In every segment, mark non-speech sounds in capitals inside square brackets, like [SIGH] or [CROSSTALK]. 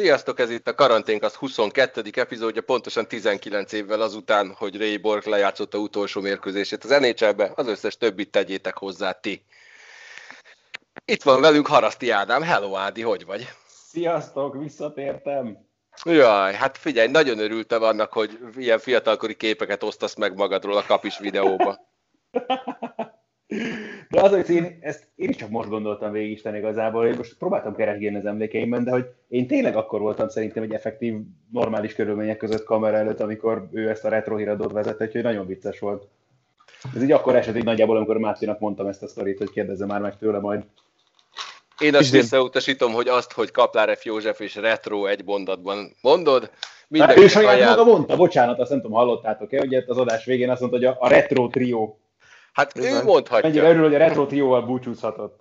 Sziasztok, ez itt a Karanténk az 22. epizódja, pontosan 19 évvel azután, hogy Ray Borg lejátszotta utolsó mérkőzését az nhl az összes többit tegyétek hozzá ti. Itt van velünk Haraszti Ádám. Hello Ádi, hogy vagy? Sziasztok, visszatértem! Jaj, hát figyelj, nagyon örültem annak, hogy ilyen fiatalkori képeket osztasz meg magadról a kapis videóba. [LAUGHS] De az, hogy én ezt én is csak most gondoltam végig Isten igazából, én most próbáltam keresgélni az emlékeimben, de hogy én tényleg akkor voltam szerintem egy effektív, normális körülmények között kamera előtt, amikor ő ezt a retro híradót vezette, úgyhogy nagyon vicces volt. Ez így akkor esett így nagyjából, amikor Mátinak mondtam ezt a sztorit, hogy kérdezze már meg tőle majd. Én azt visszautasítom, hogy azt, hogy Kaplárev József és Retro egy mondatban mondod, mindenki ő saját maga mondta, bocsánat, azt nem tudom, hallottátok-e, hogy az adás végén azt mondta, hogy a, a Retro trió Hát ő ő mondhatja. Mennyire örül, hogy a retro trióval búcsúzhatott.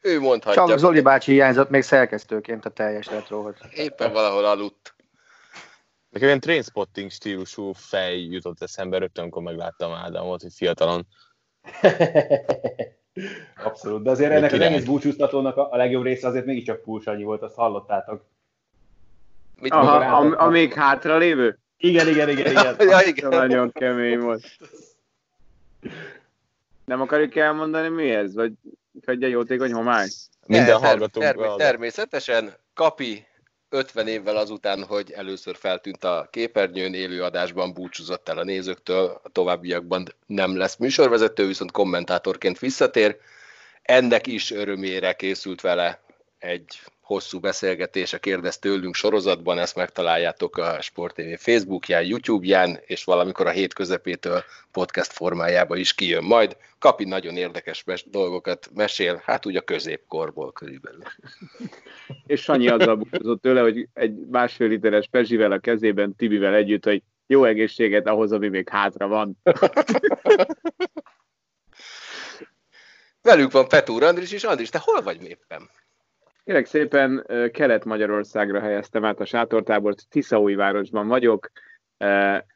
Ő mondhatja. Csak Zoli bácsi hiányzott még szerkesztőként a teljes retrohoz. Éppen valahol aludt. Nekem ilyen trainspotting stílusú fej jutott eszembe rögtön, amikor megláttam Ádámot, hogy fiatalon. [LAUGHS] Abszolút, de azért ennek az egész búcsúztatónak a legjobb része azért mégiscsak Pulsanyi volt, azt hallottátok. Mit Aha, am- amíg hátra lévő? Igen, igen, igen, igen. [LAUGHS] ja, igen. Nagyon kemény volt. Nem akarjuk elmondani mi ez? Vagy hogy egy jótékony homály? Minden hallgatónk. Term- természetesen Kapi 50 évvel azután, hogy először feltűnt a képernyőn, élő adásban búcsúzott el a nézőktől, a továbbiakban nem lesz műsorvezető, viszont kommentátorként visszatér. Ennek is örömére készült vele egy hosszú beszélgetése kérdez tőlünk sorozatban, ezt megtaláljátok a Sport TV Facebookján, YouTube-ján, és valamikor a hét közepétől podcast formájába is kijön majd. Kapi nagyon érdekes mes- dolgokat mesél, hát úgy a középkorból körülbelül. [LAUGHS] és Sanyi azzal búcsúzott tőle, hogy egy másfél literes pezsivel a kezében, Tibivel együtt, hogy jó egészséget ahhoz, ami még hátra van. [LAUGHS] Velünk van Petúr Andris, és Andris, te hol vagy éppen? Kérek szépen Kelet-Magyarországra helyeztem át a sátortábort, Tiszaújvárosban vagyok,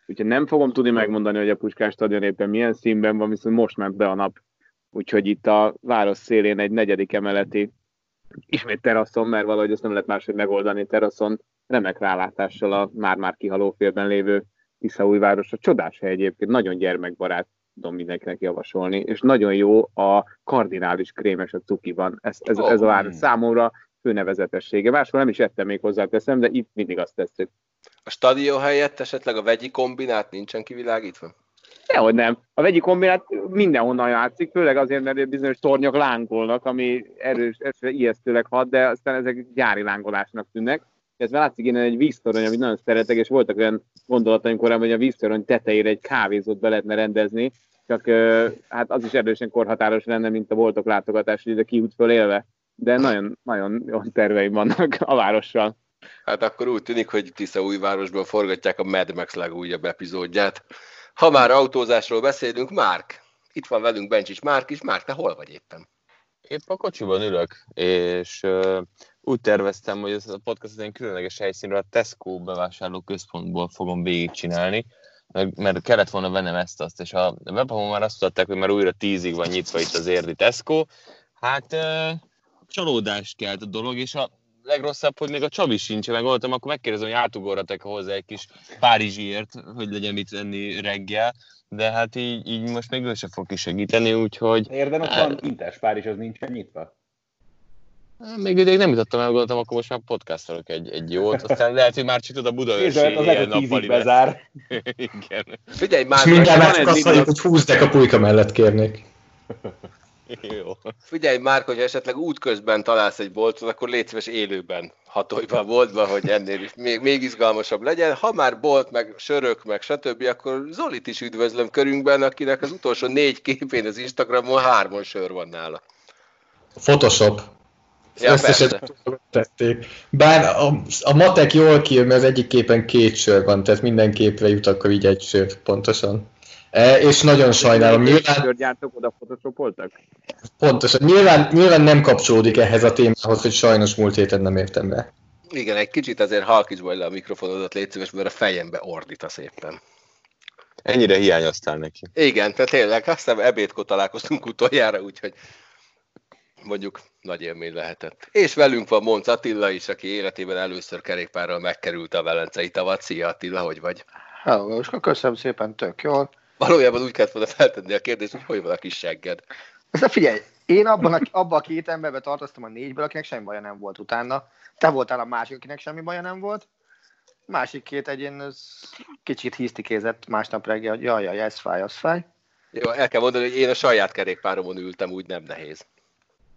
úgyhogy nem fogom tudni megmondani, hogy a Puskás stadion éppen milyen színben van, viszont most ment be a nap, úgyhogy itt a város szélén egy negyedik emeleti, ismét teraszon, mert valahogy ezt nem lehet máshogy megoldani teraszon, remek rálátással a már-már kihaló félben lévő Tiszaújváros. A csodás hely egyébként, nagyon gyermekbarát, tudom mindenkinek javasolni, és nagyon jó a kardinális krémes a cukiban. Ez, ez, oh. ez a számomra főnevezetessége. Máshol nem is ettem még hozzáteszem, de itt mindig azt tesszük. A stadion helyett esetleg a vegyi kombinát nincsen kivilágítva? Dehogy nem. A vegyi kombinát mindenhonnan játszik, főleg azért, mert bizonyos tornyok lángolnak, ami erős, erős ijesztőleg hat, de aztán ezek gyári lángolásnak tűnnek. Ez látszik innen egy víztorony, amit nagyon szeretek, és voltak olyan gondolataim korábban, hogy a víztorony tetejére egy kávézót be lehetne rendezni, csak hát az is erősen korhatáros lenne, mint a boltok látogatás, hogy ide kiút föl élve. De nagyon, nagyon jó terveim vannak a várossal. Hát akkor úgy tűnik, hogy Tisza újvárosban forgatják a Mad Max legújabb epizódját. Ha már autózásról beszélünk, Márk, itt van velünk Bencsics Márk is. Márk, te hol vagy éppen? Épp a kocsiban ülök, és uh, úgy terveztem, hogy ez a podcast egy különleges helyszínről a Tesco bevásárló központból fogom végigcsinálni, mert, kellett volna vennem ezt azt, és a webhamon már azt tudták, hogy már újra tízig van nyitva itt az érdi Tesco. Hát csalódást kelt a dolog, és a legrosszabb, hogy még a Csabi sincs, meg voltam, akkor megkérdezem, hogy átugorhatok hozzá egy kis Párizsiért, hogy legyen mit venni reggel, de hát így, így most még ő sem fog segíteni, úgyhogy... Érden ott hát- van Inters Párizs, az nincsen nyitva? Még ideig nem jutottam el, gondoltam, akkor most már podcastolok egy, egy jót, aztán lehet, hogy már csak a Budaörsi nappali bezár. [LAUGHS] Igen. Figyelj már, minden már csak azt mondjuk, hogy húzdek a pulyka mellett kérnék. [LAUGHS] Jó. Figyelj már, hogy esetleg útközben találsz egy boltot, akkor légy szíves élőben hatolj be a boltba, hogy ennél is még, még izgalmasabb legyen. Ha már bolt, meg sörök, meg stb., akkor Zolit is üdvözlöm körünkben, akinek az utolsó négy képén az Instagramon hárman sör van nála. Photoshop. Ja, összeset tették. Bár a, a matek jól kijön, mert az egyik képen két sör van, tehát minden képre jut akkor így egy sör, pontosan. E, és nagyon sajnálom. Nyilván... Sörgyártók oda photoshopoltak? Pontosan. Nyilván, nyilván nem kapcsolódik ehhez a témához, hogy sajnos múlt héten nem értem be. Igen, egy kicsit azért halkíts le a mikrofonodat, légy szíves, mert a fejembe ordít a szépen. Ennyire hiányoztál neki. Igen, tehát tényleg, azt hiszem ebédkor találkoztunk utoljára, úgyhogy mondjuk nagy élmény lehetett. És velünk van Monc Attila is, aki életében először kerékpárral megkerült a Velencei tavat. Szia Attila, hogy vagy? Hello, Jóska, köszönöm szépen, tök jól. Valójában úgy kellett volna feltenni a kérdést, hogy hogy van a kis segged. De figyelj, én abban a, abban a két emberben tartoztam a négyből, akinek semmi baja nem volt utána. Te voltál a másik, akinek semmi baja nem volt. Másik két egyén kicsit hisztikézett másnap reggel, hogy jaj, jaj, ez fáj, az fáj. Jó, el kell mondani, hogy én a saját kerékpáromon ültem, úgy nem nehéz.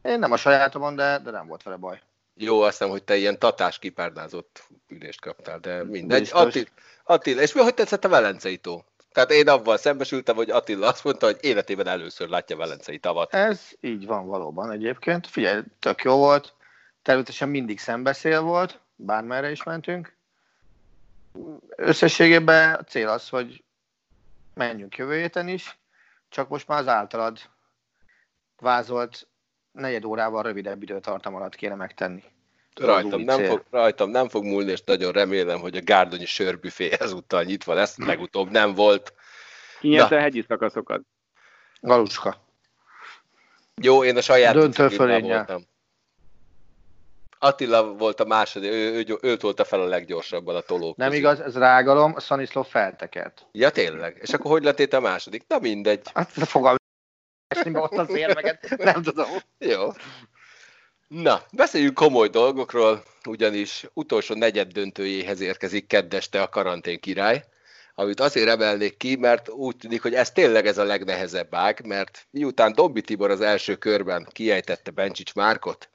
Én nem a sajátomon, de, de nem volt vele baj. Jó, azt hiszem, hogy te ilyen tatás kipárnázott ülést kaptál, de mindegy. Attila, Attila, és mi, hogy tetszett a Velencei tó? Tehát én abban szembesültem, hogy Attila azt mondta, hogy életében először látja Velencei tavat. Ez így van valóban egyébként. Figyelj, tök jó volt. Természetesen mindig szembeszél volt, bármerre is mentünk. Összességében a cél az, hogy menjünk jövő héten is, csak most már az általad vázolt negyed órával rövidebb időtartam alatt kéne megtenni. Rajtam nem, fog, rajtam nem fog múlni, és nagyon remélem, hogy a Gárdonyi sörbüfé ezúttal nyitva lesz, legutóbb nem volt. Ki nyerte a hegyi szakaszokat? Galuska. Jó, én a saját Döntő voltam. Attila volt a második, ő, ő, ő tolta fel a leggyorsabban a tolók Nem közül. igaz, ez rágalom, a Szaniszló feltekert. Ja, tényleg? És akkor hogy lett a második? Na mindegy. Hát fogalm esni ott az érmeket, [LAUGHS] nem tudom. Jó. Na, beszéljünk komoly dolgokról, ugyanis utolsó negyed döntőjéhez érkezik keddeste a karantén király, amit azért emelnék ki, mert úgy tűnik, hogy ez tényleg ez a legnehezebb ág, mert miután Dobbi Tibor az első körben kiejtette Bencsics Márkot,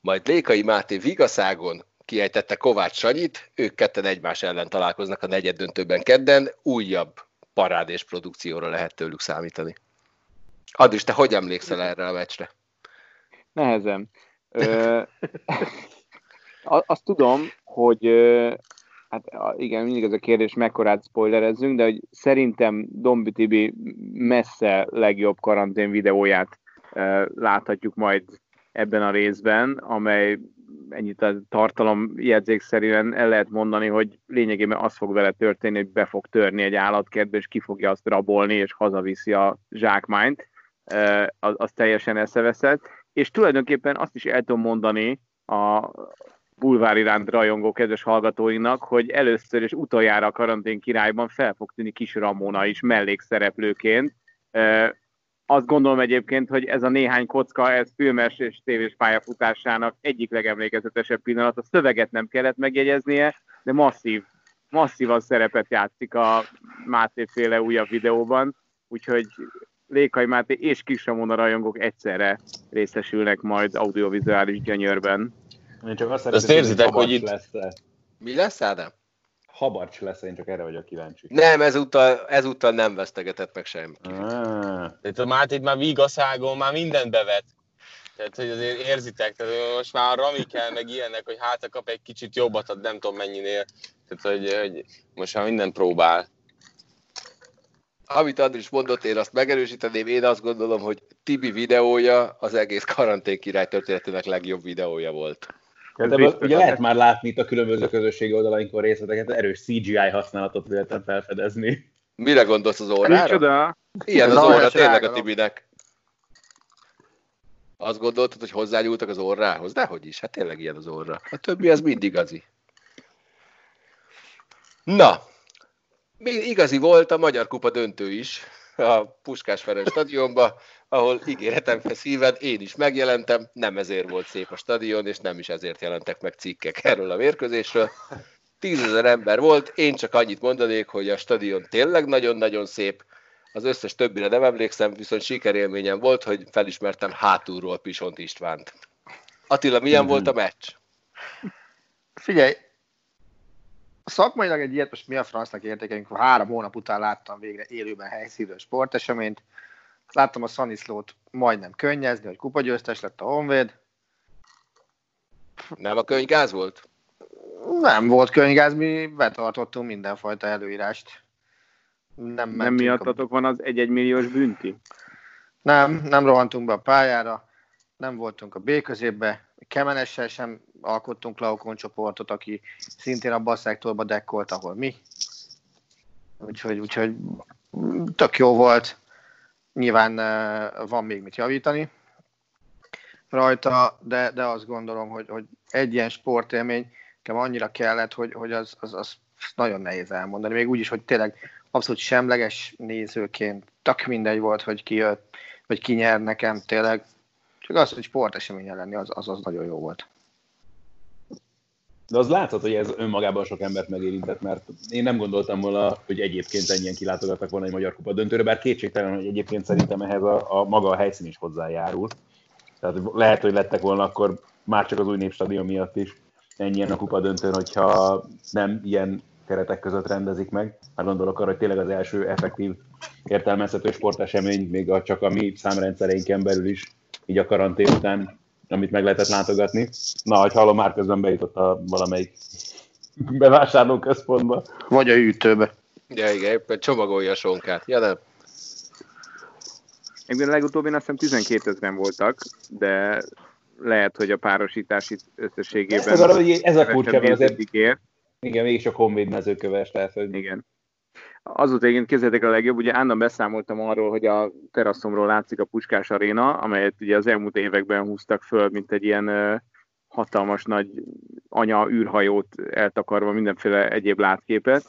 majd Lékai Máté Vigaszágon kiejtette Kovács Sanyit, ők ketten egymás ellen találkoznak a negyed döntőben kedden, újabb parádés produkcióra lehet tőlük számítani. Adis, te hogy emlékszel erre a meccsre? Nehezen. Ö, azt tudom, hogy hát igen, mindig ez a kérdés, mekkorát spoilerezzünk, de hogy szerintem Dombi Tibi messze legjobb karantén videóját láthatjuk majd ebben a részben, amely ennyit a tartalom jegyzékszerűen el lehet mondani, hogy lényegében az fog vele történni, hogy be fog törni egy állatkertbe, és ki fogja azt rabolni, és hazaviszi a zsákmányt az, az teljesen eszeveszett, és tulajdonképpen azt is el tudom mondani a bulvár iránt rajongó kedves hallgatóinak, hogy először és utoljára a karantén királyban fel fog tűnni Kis Ramona is mellékszereplőként. Azt gondolom egyébként, hogy ez a néhány kocka, ez filmes és tévés pályafutásának egyik legemlékezetesebb pillanat. A szöveget nem kellett megjegyeznie, de masszív, masszívan szerepet játszik a Máté féle újabb videóban, úgyhogy Lékai Máté és Kis Ramona rajongók egyszerre részesülnek majd audiovizuális gyönyörben. Én csak azt, azt érzitek, hogy itt... Lesz -e. Mi lesz, Ádám? Habarcs lesz, én csak erre vagyok kíváncsi. Nem, ezúttal, ezúttal nem vesztegetett meg semmit. Ah. Tehát a Mátét már vigaszágon már mindent bevet. Tehát, hogy azért érzitek, tehát most már a Rami kell, meg ilyenek, hogy hát kap egy kicsit jobbat, ad nem tudom mennyinél. Tehát, hogy, hogy most már minden próbál amit Andris mondott, én azt megerősíteném, én azt gondolom, hogy Tibi videója az egész karantén király történetének legjobb videója volt. De ugye lehet már látni itt a különböző közösségi oldalainkon részleteket, erős CGI használatot lehetett felfedezni. Mire gondolsz az órára? Micsoda? Ilyen az óra tényleg a Tibinek. Azt gondoltad, hogy hozzányúltak az orrához? Dehogy is, hát tényleg ilyen az orra. A többi az mind igazi. Na, igazi volt a Magyar Kupa döntő is a Puskás Ferenc stadionba, ahol ígéretem szíven én is megjelentem, nem ezért volt szép a stadion, és nem is ezért jelentek meg cikkek erről a mérkőzésről. Tízezer ember volt, én csak annyit mondanék, hogy a stadion tényleg nagyon-nagyon szép, az összes többire nem emlékszem, viszont sikerélményem volt, hogy felismertem hátulról Pisont Istvánt. Attila, milyen mm-hmm. volt a meccs? Figyelj, szakmailag egy ilyet most mi a francnak értékelünk, három hónap után láttam végre élőben helyszínről sporteseményt, láttam a Szaniszlót majdnem könnyezni, hogy kupagyőztes lett a Honvéd. Nem a könyvgáz volt? Nem volt könyvgáz, mi betartottunk mindenfajta előírást. Nem, nem miattatok a... van az egy-egy milliós bünti? Nem, nem rohantunk be a pályára, nem voltunk a B középbe, Kemenessel sem alkottunk Laukon csoportot, aki szintén abban a szektorban dekkolt, ahol mi. Úgyhogy, úgyhogy tök jó volt. Nyilván van még mit javítani. rajta, de, de azt gondolom, hogy, hogy egy ilyen sportélmény nekem annyira kellett, hogy, hogy az, az, az nagyon nehéz elmondani. Még úgy is, hogy tényleg abszolút semleges nézőként, tak mindegy volt, hogy ki jött, vagy ki nyer nekem tényleg. Csak az, hogy sporteseményen lenni, az, az, az nagyon jó volt. De az látszott, hogy ez önmagában sok embert megérintett, mert én nem gondoltam volna, hogy egyébként ennyien kilátogattak volna egy Magyar Kupa döntőre, bár kétségtelen, hogy egyébként szerintem ehhez a, a maga a helyszín is hozzájárul. Tehát lehet, hogy lettek volna akkor már csak az új népstadion miatt is ennyien a kupa döntőn, hogyha nem ilyen keretek között rendezik meg. Már gondolok arra, hogy tényleg az első effektív értelmezhető sportesemény, még a, csak a mi számrendszereinken belül is, így a karantén után, amit meg lehetett látogatni. Na, hogy hallom, már közben bejutott a valamelyik bevásárlóközpontba. Vagy a hűtőbe. Ja, igen, éppen csomagolja a sonkát. Ja, nem. Egyébként a legutóbbi azt hiszem 12 ezeren voltak, de lehet, hogy a párosítás itt összességében... Ez, ez, ez a mert azért... Ér. Igen, mégis a Honvéd mezőköves, tehát hogy... Igen. Az volt egyébként képzeljétek a legjobb, ugye állandóan beszámoltam arról, hogy a teraszomról látszik a Puskás Aréna, amelyet ugye az elmúlt években húztak föl, mint egy ilyen hatalmas nagy anya űrhajót eltakarva mindenféle egyéb látképet.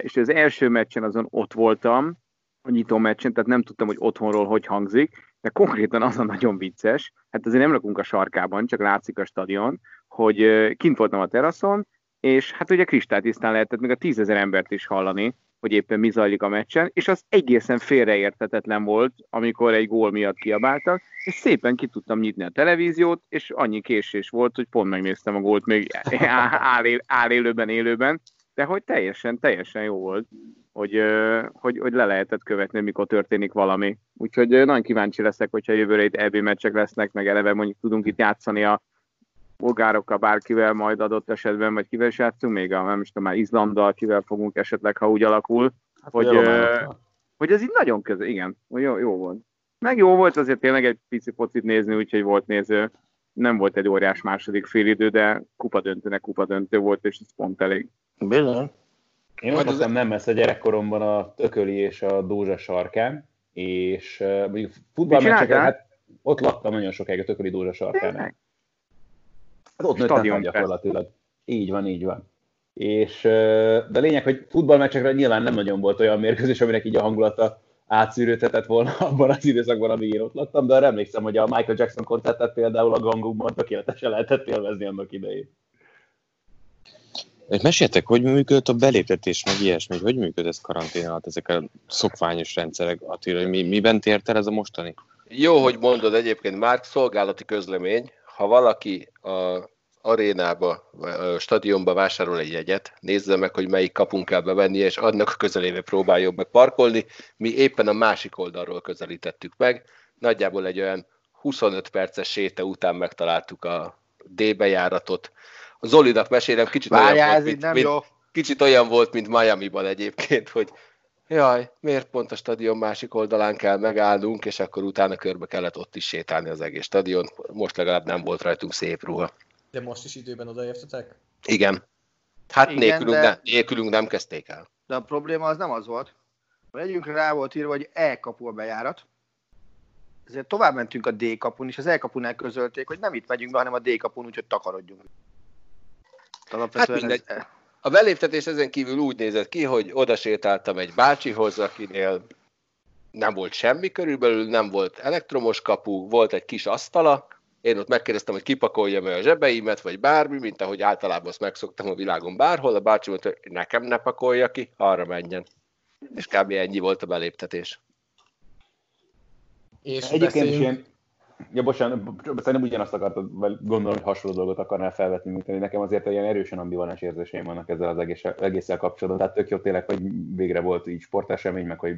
És az első meccsen azon ott voltam, a nyitó meccsen, tehát nem tudtam, hogy otthonról hogy hangzik, de konkrétan az a nagyon vicces, hát azért nem lakunk a sarkában, csak látszik a stadion, hogy kint voltam a teraszon, és hát ugye kristálytisztán lehetett még a tízezer embert is hallani, hogy éppen mi zajlik a meccsen, és az egészen félreértetetlen volt, amikor egy gól miatt kiabáltak, és szépen ki tudtam nyitni a televíziót, és annyi késés volt, hogy pont megnéztem a gólt még állélőben, élőben, de hogy teljesen, teljesen jó volt hogy, hogy, hogy le lehetett követni, mikor történik valami. Úgyhogy nagyon kíváncsi leszek, hogyha jövőre itt EB meccsek lesznek, meg eleve mondjuk tudunk itt játszani a bulgárokkal, bárkivel majd adott esetben, vagy kivel is játszunk, még a, nem is tudom, már Izlanddal, kivel fogunk esetleg, ha úgy alakul, hát, hogy, uh, hogy ez így nagyon közel, igen, jó, jó volt. Meg jó volt azért tényleg egy pici focit nézni, úgyhogy volt néző. Nem volt egy óriás második félidő, de kupa döntőnek kupa döntő volt, és ez pont elég. Bizony. Én ott laktam nem messze gyerekkoromban a Tököli és a Dózsa sarkán, és uh, mondjuk futballmeccseken, hát ott laktam nagyon sokáig a Tököli Dózsa sarkán. Hát ott nőttem gyakorlatilag. Így van, így van. És, de lényeg, hogy futballmeccsekre nyilván nem nagyon volt olyan mérkőzés, aminek így a hangulata átszűrődhetett volna [LAUGHS] abban az időszakban, amíg én ott laktam, de arra emlékszem, hogy a Michael Jackson koncertet például a gangokban tökéletesen lehetett élvezni annak idején. Meséltek, hogy működött a beléptetés, meg ilyesmi, hogy működött ez karantén alatt, ezek a szokványos rendszerek, Attila, hogy mi, miben tért el ez a mostani? Jó, hogy mondod egyébként, már szolgálati közlemény, ha valaki a arénába, a stadionba vásárol egy jegyet, nézze meg, hogy melyik kapunk kell bevenni, és annak a közelébe próbáljon meg parkolni. Mi éppen a másik oldalról közelítettük meg, nagyjából egy olyan 25 perces séta után megtaláltuk a D bejáratot, a Zolinak mesélem, kicsit Várjál, olyan volt, mint, nem mint, jó. kicsit olyan volt, mint Miami-ban egyébként, hogy jaj, miért pont a stadion másik oldalán kell megállnunk, és akkor utána körbe kellett ott is sétálni az egész stadion. Most legalább nem volt rajtunk szép ruha. De most is időben odaértetek? Igen. Hát Igen, nélkülünk, de... ne, nélkülünk nem kezdték el. De a probléma az nem az volt. A együnkre rá volt írva, hogy E kapu a bejárat. Ezért tovább mentünk a D kapun, és az E kapunál közölték, hogy nem itt megyünk be, hanem a D kapun, úgyhogy takarodjunk. Hát mindegy. Ez... A beléptetés ezen kívül úgy nézett ki, hogy oda sétáltam egy bácsihoz, akinél nem volt semmi körülbelül, nem volt elektromos kapu, volt egy kis asztala, én ott megkérdeztem, hogy kipakoljam -e a zsebeimet, vagy bármi, mint ahogy általában azt megszoktam a világon bárhol, a bácsi mondta, hogy nekem ne pakolja ki, arra menjen. És kb. ennyi volt a beléptetés. És Egyébként beszéljünk... is ilyen Ja, bocsánat, szerintem ugyanazt akartad, vagy gondolom, hogy hasonló dolgot akarnál felvetni, mint én. Nekem azért ilyen erősen ambivalens érzéseim vannak ezzel az egész, egésszel kapcsolatban. Tehát tök jó tényleg, hogy végre volt így sportesemény, meg hogy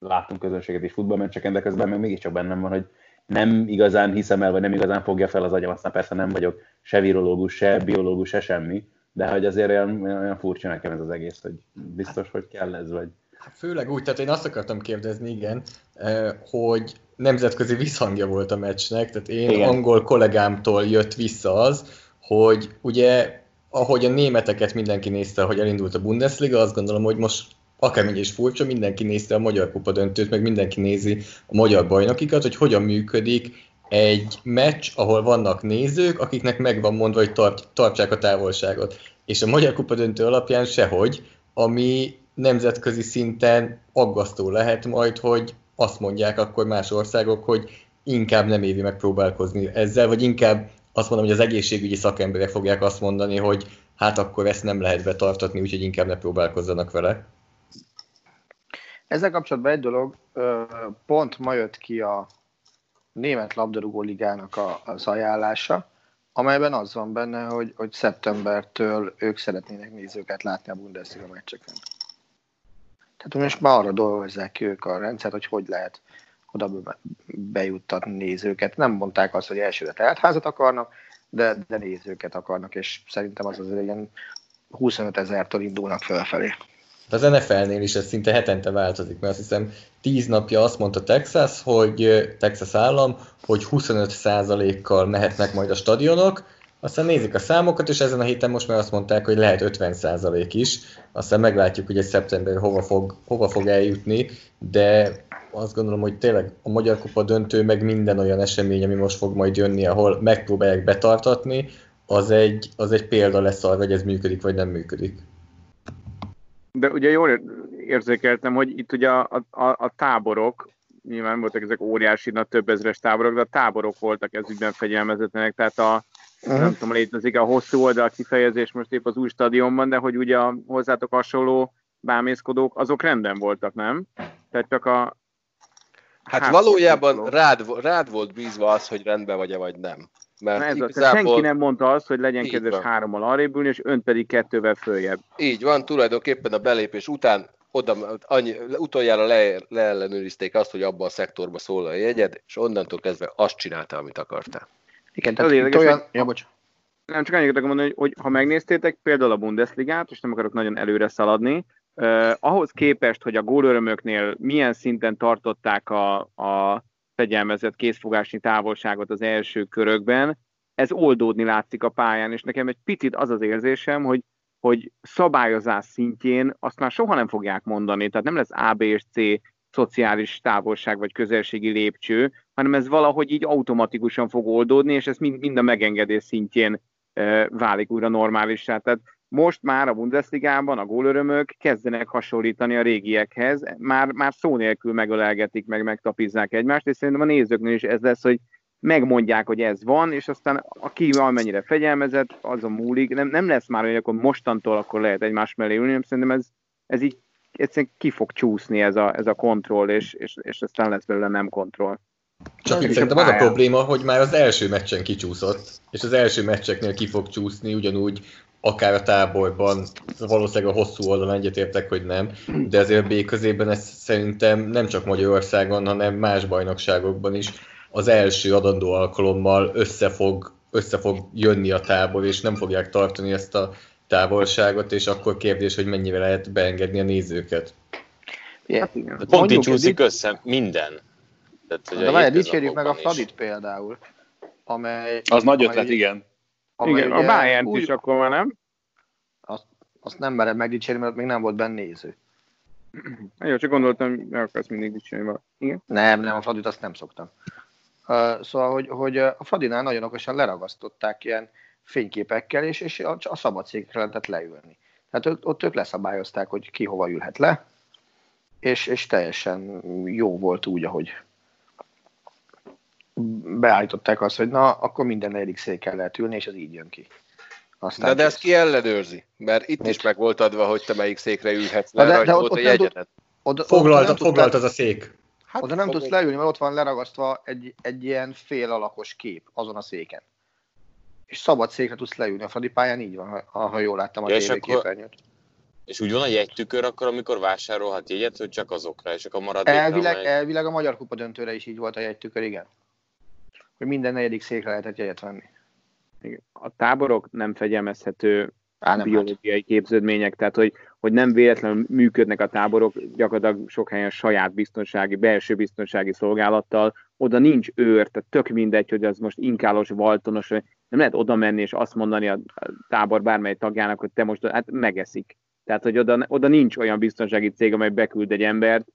láttunk közönséget és futballmeccseken, de közben meg mégiscsak bennem van, hogy nem igazán hiszem el, vagy nem igazán fogja fel az agyam, aztán persze nem vagyok se virológus, se biológus, se semmi, de hogy azért olyan, olyan furcsa nekem ez az egész, hogy biztos, hogy kell ez, vagy... Hát főleg úgy, tehát én azt akartam kérdezni, igen, eh, hogy nemzetközi visszhangja volt a meccsnek, tehát én Igen. angol kollégámtól jött vissza az, hogy ugye ahogy a németeket mindenki nézte, hogy elindult a Bundesliga, azt gondolom, hogy most akármilyen is furcsa, mindenki nézte a Magyar Kupa döntőt, meg mindenki nézi a magyar bajnokikat, hogy hogyan működik egy meccs, ahol vannak nézők, akiknek megvan mondva, hogy tart, tartsák a távolságot. És a Magyar Kupa döntő alapján sehogy, ami nemzetközi szinten aggasztó lehet majd, hogy azt mondják akkor más országok, hogy inkább nem évi megpróbálkozni ezzel, vagy inkább azt mondom, hogy az egészségügyi szakemberek fogják azt mondani, hogy hát akkor ezt nem lehet betartatni, úgyhogy inkább ne próbálkozzanak vele. Ezzel kapcsolatban egy dolog, pont ma jött ki a Német Labdarúgó Ligának az ajánlása, amelyben az van benne, hogy, hogy szeptembertől ők szeretnének nézőket látni a Bundesliga meccseken. Tehát most már arra dolgozzák ki ők a rendszert, hogy hogy lehet oda bejuttatni nézőket. Nem mondták azt, hogy elsőre teltházat akarnak, de, de nézőket akarnak, és szerintem az az ilyen 25 ezertől indulnak fölfelé. Az NFL-nél is ez szinte hetente változik, mert azt hiszem 10 napja azt mondta Texas, hogy Texas állam, hogy 25%-kal mehetnek majd a stadionok, aztán nézik a számokat, és ezen a héten most már azt mondták, hogy lehet 50% is. Aztán meglátjuk, hogy egy szeptember hova fog, hova fog eljutni, de azt gondolom, hogy tényleg a Magyar Kupa döntő, meg minden olyan esemény, ami most fog majd jönni, ahol megpróbálják betartatni, az egy, az egy példa lesz arra, hogy ez működik, vagy nem működik. De ugye jól érzékeltem, hogy itt ugye a, a, a táborok, nyilván voltak ezek óriási, nagy több ezres táborok, de a táborok voltak ez ügyben fegyelmezetlenek, tehát a, uh-huh. nem tudom, létezik a hosszú oldal kifejezés most épp az új stadionban, de hogy ugye a hozzátok hasonló bámészkodók, azok rendben voltak, nem? Tehát csak a... Hát, hát valójában rád, rád volt bízva az, hogy rendben vagy-e, vagy nem. Mert ez igazából... senki nem mondta azt, hogy legyen kedves hárommal arrébb ülni, és ön pedig kettővel följebb. Így van, tulajdonképpen a belépés után oda, annyi, utoljára le, leellenőrizték azt, hogy abban a szektorban szól a jegyed, és onnantól kezdve azt csinálta, amit akartál. Igen, tehát itt olyan... Ja, bocs. Nem, csak annyit akarok mondani, hogy, hogy ha megnéztétek például a Bundesligát, és nem akarok nagyon előre szaladni, eh, ahhoz képest, hogy a gólörömöknél milyen szinten tartották a, a fegyelmezett készfogásnyi távolságot az első körökben, ez oldódni látszik a pályán, és nekem egy picit az az érzésem, hogy, hogy szabályozás szintjén azt már soha nem fogják mondani, tehát nem lesz A, B és C szociális távolság vagy közelségi lépcső, hanem ez valahogy így automatikusan fog oldódni, és ez mind, mind a megengedés szintjén e, válik újra normálisá. Tehát most már a Bundesligában a gólörömök kezdenek hasonlítani a régiekhez, már, már szó nélkül megölelgetik, meg megtapizzák egymást, és szerintem a nézőknél is ez lesz, hogy megmondják, hogy ez van, és aztán aki amennyire fegyelmezett, azon múlik. Nem, nem lesz már, hogy akkor mostantól akkor lehet egymás mellé ülni, hanem szerintem ez, ez így egyszerűen ki fog csúszni ez a, ez a kontroll, és, és, és aztán lesz belőle nem kontroll. Csak itt szerintem az a probléma, hogy már az első meccsen kicsúszott, és az első meccseknél ki fog csúszni, ugyanúgy akár a táborban, valószínűleg a hosszú oldalon egyetértek, hogy nem, de azért B közében ez szerintem nem csak Magyarországon, hanem más bajnokságokban is az első adandó alkalommal össze fog, össze fog jönni a tábor, és nem fogják tartani ezt a távolságot, és akkor kérdés, hogy mennyire lehet beengedni a nézőket. Yeah. Pont így csúszik össze minden. Tehát, hogy De várj, dicsérjük meg a Fradit például, amely... Az nagy ötlet, amely, igen. Amely igen, a bayern új... is akkor van, nem? Azt, azt nem mered megdicsérni, mert még nem volt benne néző. Jó, csak gondoltam, meg akarsz mindig dicsérni Igen? Nem, nem, a Fradit azt nem szoktam. Uh, szóval, hogy, hogy a Fradinál nagyon okosan leragasztották ilyen fényképekkel, és, és a, a szabad székre lehetett leülni. Tehát ott, ott ők leszabályozták, hogy ki hova ülhet le, és, és teljesen jó volt úgy, ahogy beállították azt, hogy na, akkor minden negyedik székkel lehet ülni, és az így jön ki. Aztán de, de ezt ki ellenőrzi? Mert itt Mit? is meg volt adva, hogy te melyik székre ülhetsz le, de, de ott, ott a jegyedet. Oda, foglalt, oda foglalt az a szék. Hát oda nem fogok. tudsz leülni, mert ott van leragasztva egy, egy ilyen fél alakos kép azon a széken. És szabad székre tudsz leülni. A Fradi pályán így van, ha, ha jól láttam a ja, tévéképernyőt. És úgy van a jegytükör akkor, amikor vásárolhat jegyet, hogy csak azokra, és akkor maradék. Elvileg, meg... elvileg a Magyar Kupa döntőre is így volt a jegytükör, igen. Hogy minden negyedik székre lehetett jegyet venni. A táborok nem fegyelmezhető Á, nem biológiai hát. képződmények, tehát hogy, hogy nem véletlenül működnek a táborok gyakorlatilag sok helyen saját biztonsági, belső biztonsági szolgálattal, oda nincs őr, tehát tök mindegy, hogy az most inkálos, valtonos, nem lehet oda menni és azt mondani a tábor bármely tagjának, hogy te most hát megeszik. Tehát, hogy oda, oda nincs olyan biztonsági cég, amely beküld egy embert,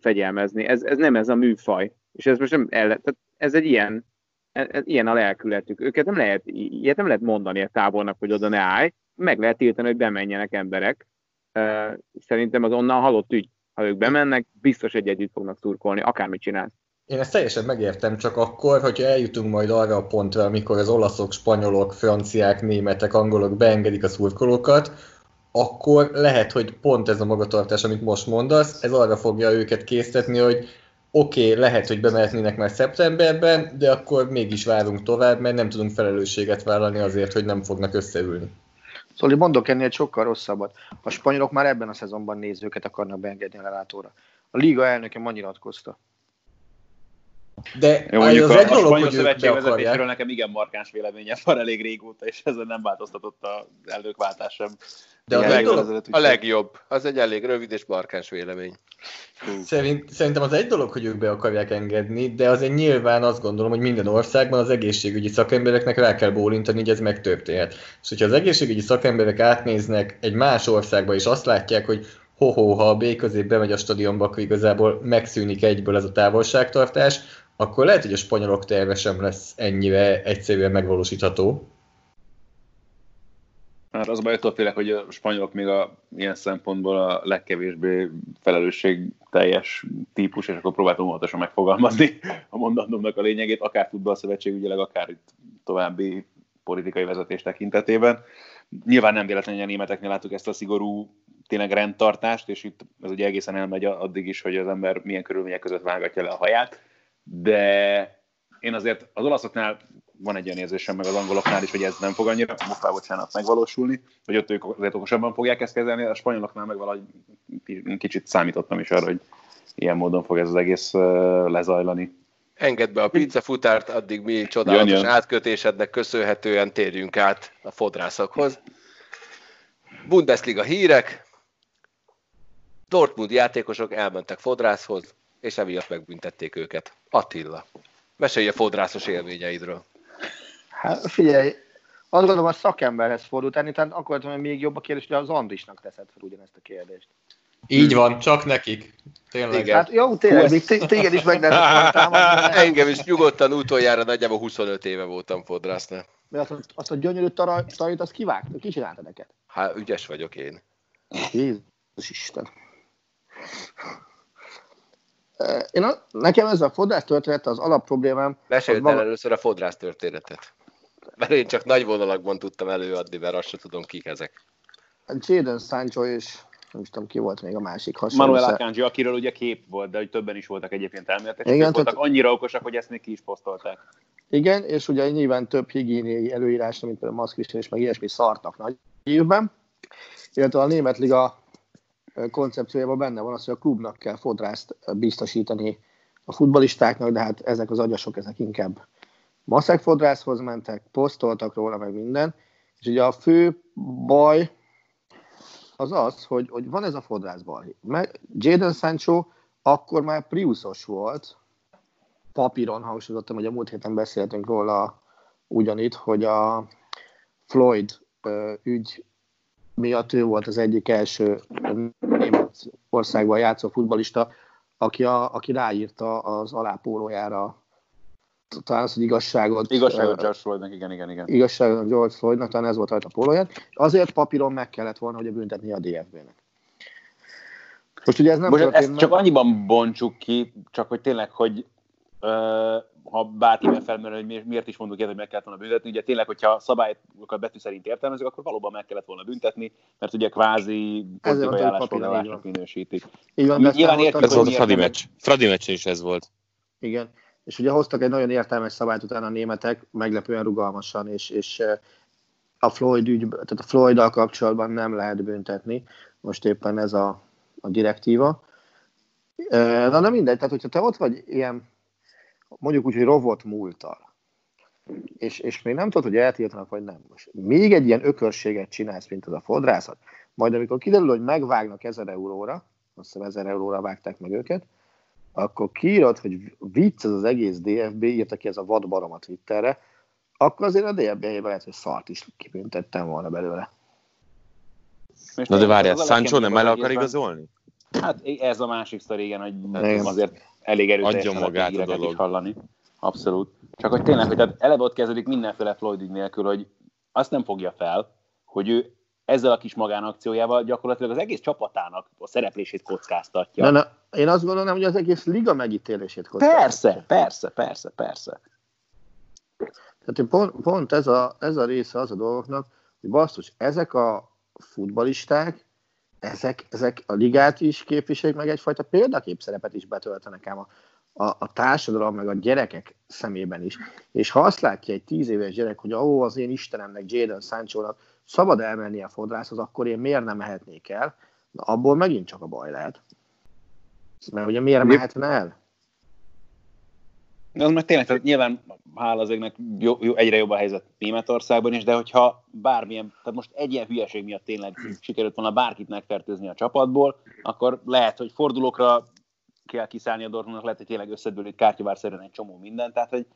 fegyelmezni. Ez, ez nem ez a műfaj. És ez most nem el, tehát ez egy ilyen, ez, e, ilyen a lelkületük. Őket nem lehet, ilyet nem lehet mondani a tábornak, hogy oda ne állj, meg lehet tiltani, hogy bemenjenek emberek. Szerintem az onnan halott ügy. Ha ők bemennek, biztos egy együtt fognak szurkolni, akármit csinálsz. Én ezt teljesen megértem, csak akkor, hogyha eljutunk majd arra a pontra, amikor az olaszok, spanyolok, franciák, németek, angolok beengedik a szurkolókat, akkor lehet, hogy pont ez a magatartás, amit most mondasz, ez arra fogja őket késztetni, hogy oké, okay, lehet, hogy bemehetnének már szeptemberben, de akkor mégis várunk tovább, mert nem tudunk felelősséget vállalni azért, hogy nem fognak összeülni. Szóval mondok ennél sokkal rosszabbat. A spanyolok már ebben a szezonban nézőket akarnak beengedni a lelátóra. A liga elnöke ma nyilatkozta. De Jó, mondjuk az a, egy a dolog, spanyol szövetség vezetéséről nekem igen markáns véleménye van elég régóta, és ezzel nem változtatott az előkváltás sem. De a, leg, dolog, a legjobb. Az egy elég rövid és markáns vélemény. Szerint, szerintem az egy dolog, hogy ők be akarják engedni, de azért nyilván azt gondolom, hogy minden országban az egészségügyi szakembereknek rá kell bólintani, hogy ez megtörténhet. És hogyha az egészségügyi szakemberek átnéznek egy más országba, és azt látják, hogy ho-ho, ha a B közép bemegy a stadionba, akkor igazából megszűnik egyből ez a távolságtartás, akkor lehet, hogy a spanyolok terve sem lesz ennyire egyszerűen megvalósítható. Hát az baj, attól félek, hogy a spanyolok még a, ilyen szempontból a legkevésbé felelősségteljes típus, és akkor próbáltam óvatosan megfogalmazni a mondatomnak a lényegét, akár futballszövetségügyileg, akár itt további politikai vezetés tekintetében. Nyilván nem véletlenül, hogy a németeknél láttuk ezt a szigorú tényleg rendtartást, és itt ez ugye egészen elmegy addig is, hogy az ember milyen körülmények között vágatja le a haját de én azért az olaszoknál van egy olyan érzésem, meg az angoloknál is, hogy ez nem fog annyira, muffá bocsánat, megvalósulni, hogy ott ők azért okosabban fogják ezt kezelni, a spanyoloknál meg valahogy kicsit számítottam is arra, hogy ilyen módon fog ez az egész lezajlani. Engedd be a pizzafutárt, addig mi csodálatos jön, jön. átkötésednek köszönhetően térjünk át a fodrászokhoz. Bundesliga hírek, Dortmund játékosok elmentek fodrászhoz, és emiatt megbüntették őket. Attila, mesélj a fodrászos élményeidről. Hát figyelj, azt gondolom, a szakemberhez fordult tenni, tehát akkor hogy még jobb a kérdés, hogy az Andrisnak teszed fel ugyanezt a kérdést. Így van, csak nekik. Tényleg. Igen. Hát jó, tényleg, még téged is meg [LAUGHS] Engem is nyugodtan utoljára nagyjából 25 éve voltam fodrásznál. Mert azt, azt a gyönyörű tarit, azt kivágta, ki csinálta neked? Hát ügyes vagyok én. Jézus Isten. Én a, nekem ez a fodrász történet az alap problémám. Meséld el először a fodrász történetet. Mert én csak nagy vonalakban tudtam előadni, mert azt sem tudom, kik ezek. Jaden Sancho és nem is tudom, ki volt még a másik hasonló. Manuel Akanji, akiről ugye kép volt, de hogy többen is voltak egyébként elméletek, és Igen, voltak annyira okosak, hogy ezt még ki is posztolták. Igen, és ugye nyilván több higiéniai előírás, mint például maszkviselés, és meg ilyesmi szartak nagy évben. Illetve a német liga koncepciójában benne van az, hogy a klubnak kell fodrászt biztosítani a futbalistáknak, de hát ezek az agyasok, ezek inkább maszek fodrászhoz mentek, posztoltak róla, meg minden. És ugye a fő baj az az, hogy, hogy van ez a fodrász balhé. Jaden Sancho akkor már Priusos volt, papíron hangsúlyozottam, hogy a múlt héten beszéltünk róla ugyanitt, hogy a Floyd ügy miatt ő volt az egyik első német országban játszó futbalista, aki, a, aki ráírta az alápólójára talán az, hogy igazságot... Igazságot George Floydnak, igen, igen, igen. Igazságot George Floydnak, talán ez volt rajta a pólóján. Azért papíron meg kellett volna, hogy a büntetni a DFB-nek. Most ugye ez nem Most ezt meg... csak annyiban bontsuk ki, csak hogy tényleg, hogy ha bárkiben felmerül, hogy miért is mondjuk ilyet, hogy meg kellett volna büntetni. Ugye tényleg, hogyha szabályokat betű szerint értelmezik, akkor valóban meg kellett volna büntetni, mert ugye kvázi politikai állásfoglalásnak minősítik. Így van, Nyilván értjük, ez volt a Fradi meccs. Fradi meccs is ez volt. Igen. És ugye hoztak egy nagyon értelmes szabályt utána a németek, meglepően rugalmasan, és, és a Floyd ügy, tehát a floyd kapcsolatban nem lehet büntetni. Most éppen ez a, a direktíva. Na, de mindegy, tehát hogyha te ott vagy ilyen mondjuk úgy, hogy rovott múltal, és, és még nem tudod, hogy eltiltanak, vagy nem. Most még egy ilyen ökörséget csinálsz, mint az a fodrászat, majd amikor kiderül, hogy megvágnak 1000 euróra, azt hiszem 1000 euróra vágták meg őket, akkor kiírod, hogy vicc ez az egész DFB, írta ki ez a vadbarom a Twitterre, akkor azért a DFB-ben lehet, hogy szart is kibüntettem volna belőle. Na de várjál, Sancho nem el akar igazolni? Hát ez a másik sztori, igen, hogy igen. azért elég erőteljesen magát a dolog. is hallani. Abszolút. Csak hogy tényleg, hogy tehát eleve ott kezdődik mindenféle Floyd ügy nélkül, hogy azt nem fogja fel, hogy ő ezzel a kis magánakciójával gyakorlatilag az egész csapatának a szereplését kockáztatja. Na, na, én azt gondolom, hogy az egész liga megítélését kockáztatja. Persze, persze, persze, persze. Tehát pont, pont ez, a, ez a része az a dolgoknak, hogy basszus, ezek a futbalisták, ezek, ezek a ligát is képviselik, meg egyfajta példakép szerepet is betöltenek ám a, a, a társadalom, meg a gyerekek szemében is. És ha azt látja egy tíz éves gyerek, hogy ó, az én Istenemnek, Jadon sancho szabad elmenni a fodrászhoz, akkor én miért nem mehetnék el? Na, abból megint csak a baj lehet. Mert ugye miért mehetne el? Az meg tényleg, tehát nyilván hála az égnek jó, jó, egyre jobb a helyzet Németországban is, de hogyha bármilyen, tehát most egy ilyen hülyeség miatt tényleg sikerült volna bárkit megfertőzni a csapatból, akkor lehet, hogy fordulókra kell kiszállni a Dortmundnak, lehet, hogy tényleg összedől itt kártyavárszerűen egy csomó minden, tehát hogy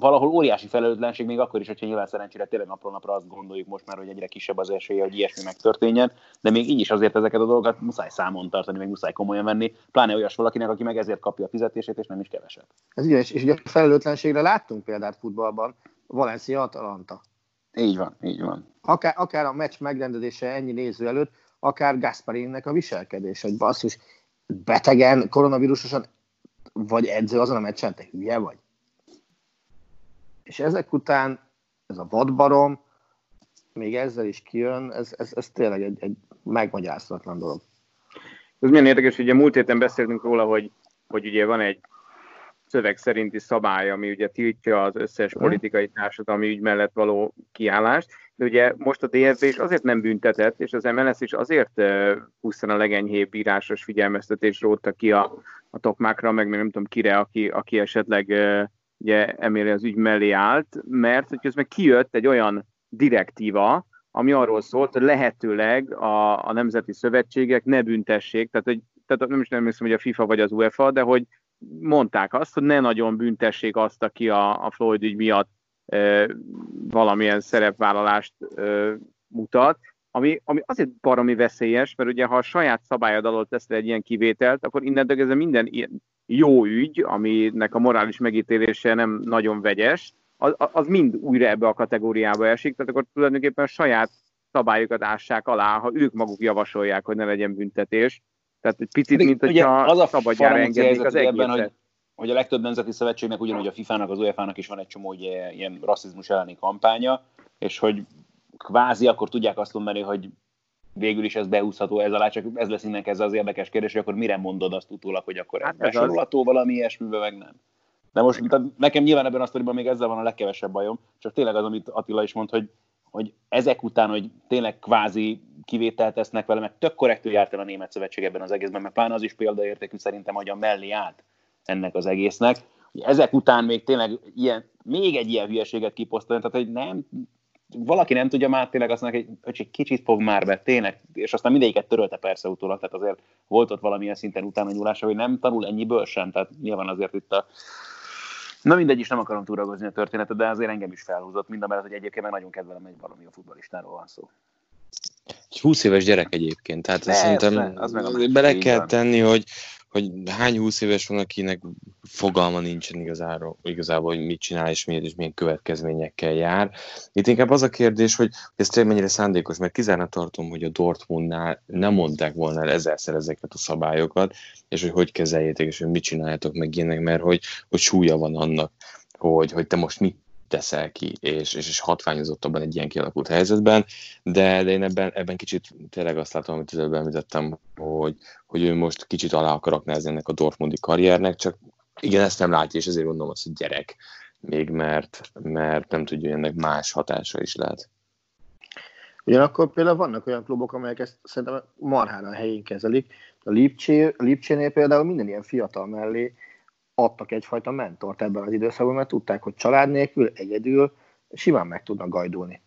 valahol óriási felelőtlenség, még akkor is, hogyha nyilván szerencsére tényleg napról napra azt gondoljuk most már, hogy egyre kisebb az esélye, hogy ilyesmi megtörténjen, de még így is azért ezeket a dolgokat muszáj számon tartani, meg muszáj komolyan venni, pláne olyas valakinek, aki meg ezért kapja a fizetését, és nem is keveset. Ez igen, és, és ugye a felelőtlenségre láttunk példát futballban, Valencia Atalanta. Így van, így van. Akár, akár a meccs megrendezése ennyi néző előtt, akár Gasparinnek a viselkedés, hogy basszus, betegen, koronavírusosan vagy edző azon a meccsen, te hülye vagy? És ezek után ez a vadbarom még ezzel is kijön, ez, ez, ez tényleg egy, egy megmagyarázatlan dolog. Ez milyen érdekes, hogy ugye múlt héten beszéltünk róla, hogy, hogy ugye van egy szöveg szerinti szabály, ami ugye tiltja az összes mhm. politikai társadalmi ügy mellett való kiállást, de ugye most a DFB is azért nem büntetett, és az MLS is azért pusztán a legenyhébb írásos figyelmeztetés rótta ki a, a tokmákra, meg nem tudom kire, aki, aki esetleg ugye Emile az ügy mellé állt, mert hogy közben kijött egy olyan direktíva, ami arról szólt, hogy lehetőleg a, a nemzeti szövetségek ne büntessék, tehát, hogy, tehát nem is nem hiszem, hogy a FIFA vagy az UEFA, de hogy mondták azt, hogy ne nagyon büntessék azt, aki a, a Floyd ügy miatt e, valamilyen szerepvállalást e, mutat, ami, ami azért baromi veszélyes, mert ugye ha a saját szabályod alól teszel egy ilyen kivételt, akkor innentől kezdve minden ilyen jó ügy, aminek a morális megítélése nem nagyon vegyes, az, az mind újra ebbe a kategóriába esik, tehát akkor tulajdonképpen a saját szabályokat ássák alá, ha ők maguk javasolják, hogy ne legyen büntetés. Tehát egy picit, mint hogyha az a szabadjára engednék az egészet. Ebben, hogy, hogy a legtöbb nemzeti szövetségnek, ugyanúgy a FIFA-nak, az UEFA-nak is van egy csomó ugye, ilyen rasszizmus elleni kampánya, és hogy kvázi akkor tudják azt mondani, hogy végül is ez beúszható ez alá, csak ez lesz innen kezdve az érdekes kérdés, hogy akkor mire mondod azt utólag, hogy akkor hát ez besorolható valami ilyesmibe, meg nem. De most nekem nyilván ebben a sztoriban még ezzel van a legkevesebb bajom, csak tényleg az, amit Attila is mond, hogy, hogy ezek után, hogy tényleg kvázi kivételt tesznek vele, mert tök korrektül járt el a Német Szövetség ebben az egészben, mert pláne az is példaértékű szerintem, hogy a mellé állt ennek az egésznek. Ezek után még tényleg ilyen, még egy ilyen hülyeséget kiposztolni, tehát hogy nem, valaki nem tudja már tényleg azt mondani, hogy egy kicsit fog már be, tényleg, és aztán mindegyiket törölte persze utólag, tehát azért volt ott valamilyen szinten utána nyúlása, hogy nem tanul ennyiből sem, tehát nyilván azért itt a Na mindegy is, nem akarom túragozni a történetet, de azért engem is felhúzott, mind a mellett, hogy egyébként meg nagyon kedvelem, hogy valami a futballistáról van szó. Egy 20 éves gyerek egyébként, tehát Persze, szerintem az bele kell van. tenni, hogy hogy hány húsz éves van, akinek fogalma nincsen igazából, igazából, hogy mit csinál, és miért, és milyen következményekkel jár. Itt inkább az a kérdés, hogy ez tényleg mennyire szándékos, mert kizárna tartom, hogy a Dortmundnál nem mondták volna el ezerszer ezeket a szabályokat, és hogy hogy kezeljétek, és hogy mit csináljátok meg ilyenek, mert hogy, hogy súlya van annak, hogy, hogy te most mit teszel ki, és, és, és hatványozottabban egy ilyen kialakult helyzetben, de, de én ebben, ebben kicsit tényleg azt látom, amit előbb említettem, hogy, hogy ő most kicsit alá akar aknázni ennek a Dortmundi karriernek, csak igen, ezt nem látja, és ezért gondolom azt, hogy gyerek, még mert, mert nem tudja, hogy ennek más hatása is lehet. Ugyanakkor például vannak olyan klubok, amelyek ezt szerintem marhán a helyén kezelik. A Lipcsénél Lipcsénél például minden ilyen fiatal mellé adtak egyfajta mentort ebben az időszakban, mert tudták, hogy család nélkül, egyedül simán meg tudnak gajdulni.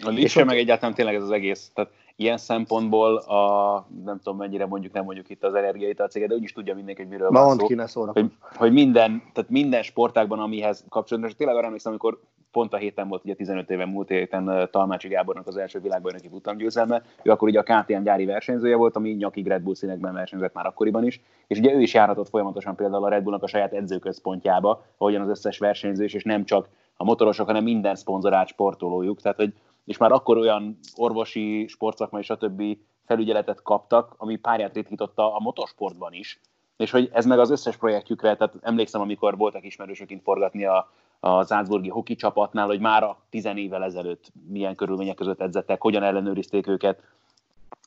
A Lipcse meg egyáltalán tényleg ez az egész. Tehát ilyen szempontból a, nem tudom mennyire mondjuk, nem mondjuk itt az energiaital céget, de úgyis tudja mindenki, hogy miről van szó. Ki hogy, hogy, minden, tehát minden sportágban, amihez kapcsolatban, és tényleg arra emlékszem, amikor pont a héten volt ugye 15 éve múlt héten Talmácsi Gábornak az első világbajnoki futamgyőzelme, ő akkor ugye a KTM gyári versenyzője volt, ami nyakig Red Bull színekben versenyzett már akkoriban is, és ugye ő is járhatott folyamatosan például a Red Bullnak a saját edzőközpontjába, ahogyan az összes versenyző is, és nem csak a motorosok, hanem minden szponzorált sportolójuk, tehát hogy és már akkor olyan orvosi, sportszakmai, stb. felügyeletet kaptak, ami párját ritkította a motorsportban is, és hogy ez meg az összes projektjükre, tehát emlékszem, amikor voltak ismerősökként forgatni a, a Salzburgi hoki csapatnál, hogy már a tizen évvel ezelőtt milyen körülmények között edzettek, hogyan ellenőrizték őket,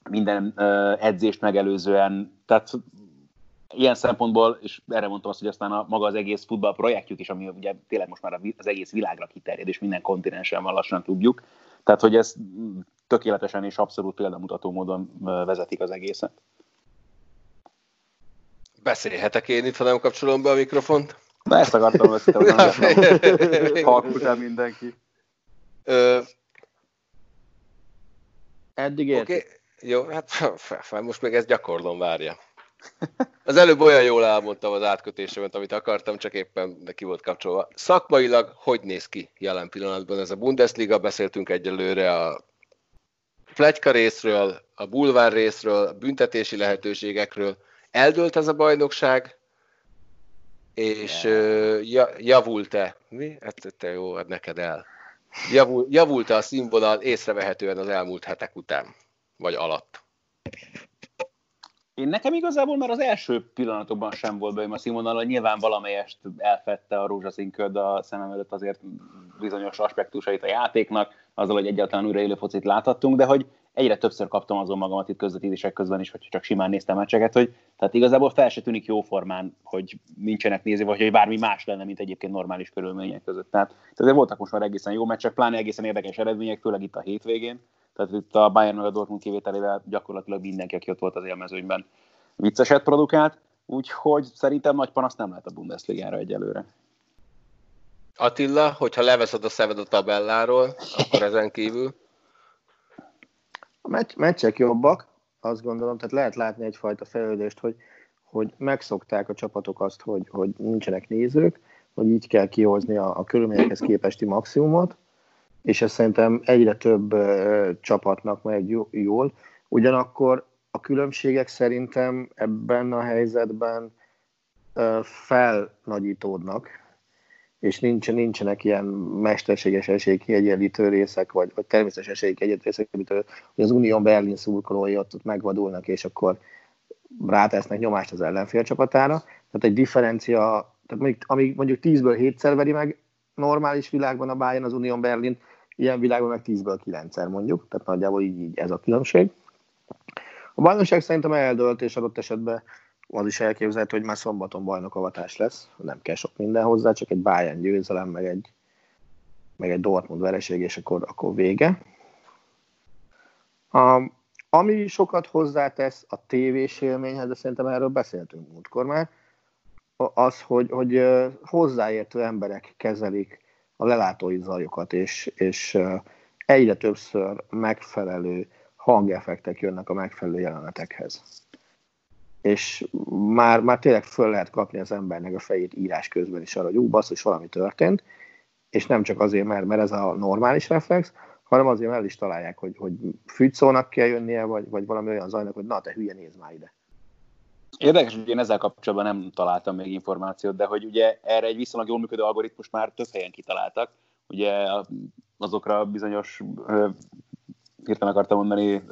minden edzést megelőzően, tehát ilyen szempontból, és erre mondtam azt, hogy aztán a, maga az egész futball projektjük is, ami ugye tényleg most már az egész világra kiterjed, és minden kontinensen van lassan tudjuk, tehát hogy ez tökéletesen és abszolút példamutató módon vezetik az egészet. Beszélhetek én itt, ha nem kapcsolom be a mikrofont? Na ezt akartam hogy Halkultál mindenki. Ö... Eddig ért. Okay. Jó, hát most még ezt gyakorlom, várja. Az előbb olyan jól elmondtam az átkötésemet, amit akartam, csak éppen ki volt kapcsolva. Szakmailag hogy néz ki jelen pillanatban ez a Bundesliga? Beszéltünk egyelőre a plegyka részről, a bulvár részről, a büntetési lehetőségekről. Eldőlt ez a bajnokság, és uh, javult-e? Mi? Hát te jó, hát neked el. Javul, javult-e a színvonal észrevehetően az elmúlt hetek után, vagy alatt? Én nekem igazából már az első pillanatokban sem volt be a színvonal, hogy nyilván valamelyest elfette a rózsaszín köd a szemem előtt azért bizonyos aspektusait a játéknak, azzal, hogy egyáltalán újra élő focit láthattunk, de hogy egyre többször kaptam azon magamat itt közvetítések közben is, hogy csak simán néztem meccseket, hogy tehát igazából fel se tűnik jó formán, hogy nincsenek néző, vagy hogy bármi más lenne, mint egyébként normális körülmények között. Tehát, tehát voltak most már egészen jó meccsek, pláne egészen érdekes eredmények, főleg itt a hétvégén. Tehát itt a Bayern meg a Dortmund kivételével gyakorlatilag mindenki, aki ott volt az élmezőnyben, vicceset produkált, úgyhogy szerintem nagy panasz nem lehet a Bundesligára egyelőre. Attila, hogyha leveszed a szemed a tabelláról, akkor ezen kívül? A meccs, meccsek jobbak, azt gondolom, tehát lehet látni egyfajta fejlődést, hogy, hogy megszokták a csapatok azt, hogy, hogy nincsenek nézők, hogy így kell kihozni a, a körülményekhez képesti maximumot, és ez szerintem egyre több uh, csapatnak megy jól. Ugyanakkor a különbségek szerintem ebben a helyzetben uh, felnagyítódnak, és nincs, nincsenek ilyen mesterséges esélykiegyenlítő részek, vagy, vagy természetes esélykiegyenlítő részek, amit hogy az Unión Berlin szurkolói ott, ott megvadulnak, és akkor rátesznek nyomást az ellenfél csapatára. Tehát egy differencia, tehát mondjuk, amíg mondjuk 10-ből 7-szer veri meg normális világban a Bayern az Unión Berlin, ilyen világban meg 10-ből 9-szer mondjuk, tehát nagyjából így, így ez a különbség. A bajnokság szerintem eldölt, és adott esetben az is elképzelhető, hogy már szombaton bajnokavatás lesz, nem kell sok minden hozzá, csak egy Bayern győzelem, meg egy, meg egy Dortmund vereség, és akkor, akkor vége. A, ami sokat hozzátesz a tévés élményhez, de szerintem erről beszéltünk múltkor már, az, hogy, hogy hozzáértő emberek kezelik a lelátói zajokat, és, és egyre többször megfelelő hangeffektek jönnek a megfelelő jelenetekhez és már, már tényleg föl lehet kapni az embernek a fejét írás közben is arra, hogy ú, basszus, valami történt, és nem csak azért, mert, mert ez a normális reflex, hanem azért, mert el is találják, hogy, hogy fűtszónak kell jönnie, vagy, vagy valami olyan zajnak, hogy na te hülye, nézd már ide. Érdekes, hogy én ezzel kapcsolatban nem találtam még információt, de hogy ugye erre egy viszonylag jól működő algoritmus már több helyen kitaláltak. Ugye azokra bizonyos hirtelen akartam mondani,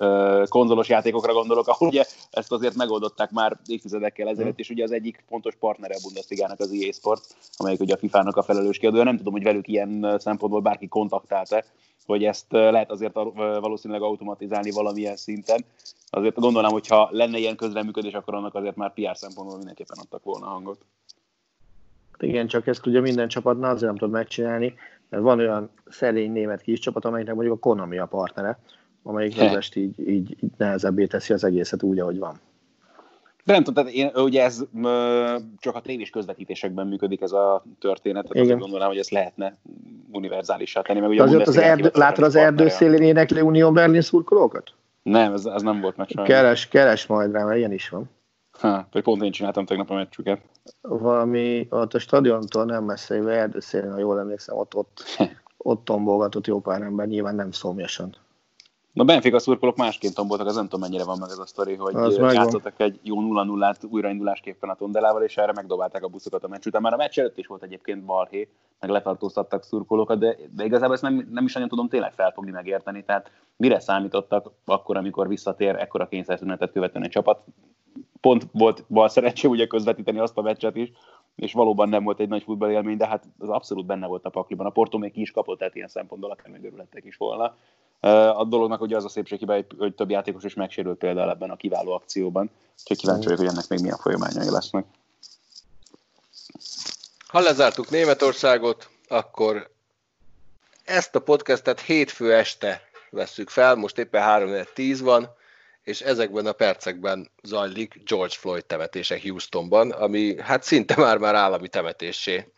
konzolos játékokra gondolok, ahol ugye ezt azért megoldották már évtizedekkel ezelőtt, és ugye az egyik fontos partnere a Bundesligának az EA Sport, amelyik ugye a FIFA-nak a felelős kiadója. Nem tudom, hogy velük ilyen szempontból bárki kontaktálta, hogy ezt lehet azért valószínűleg automatizálni valamilyen szinten. Azért gondolnám, hogy ha lenne ilyen közreműködés, akkor annak azért már PR szempontból mindenképpen adtak volna hangot. Igen, csak ezt ugye minden csapatnál azért nem tud megcsinálni, mert van olyan szerény német kis csapat, amelynek mondjuk a Konami a partnere, amelyik vezest így, így, így nehezebbé teszi az egészet úgy, ahogy van. De nem tudom, tehát én, ugye ez ö, csak a tévés közvetítésekben működik ez a történet, tehát azért gondolom, hogy ezt lehetne univerzálissá tenni. Meg ugye azért az erdő, látod az erdő szélén énekli Unió Berlin szurkolókat? Nem, ez, ez nem volt meg sajnos. Keres, keres majd rá, mert ilyen is van. Ha, pont én csináltam tegnap a meccsüket. Valami, ott a stadiontól nem messze, erdő szélén, ha jól emlékszem, ott, ott ott tombolgatott jó pár ember, nyilván nem szomjasan. Na Benfica szurkolók másként tomboltak, az nem tudom mennyire van meg ez a sztori, hogy az játszottak egy jó 0-0-át újraindulásképpen a Tondelával, és erre megdobálták a buszokat a meccs után. Már a meccs előtt is volt egyébként balhé, meg letartóztattak szurkolókat, de, de igazából ezt nem, nem is nagyon tudom tényleg felfogni, megérteni. Tehát mire számítottak akkor, amikor visszatér ekkora kényszerszünetet követően egy csapat? Pont volt bal szerencsé ugye közvetíteni azt a meccset is, és valóban nem volt egy nagy futballélmény, de hát az abszolút benne volt a pakliban. A Porto még ki is kapott, tehát ilyen szempontból akár megörülettek is volna. A dolognak ugye az a szépség hiba, hogy több játékos is megsérült például ebben a kiváló akcióban, úgyhogy kíváncsi vagyok, hogy ennek még milyen folyamányai lesznek. Ha lezártuk Németországot, akkor ezt a podcastet hétfő este vesszük fel, most éppen 3.10 van, és ezekben a percekben zajlik George Floyd temetése Houstonban, ami hát szinte már-már állami temetésé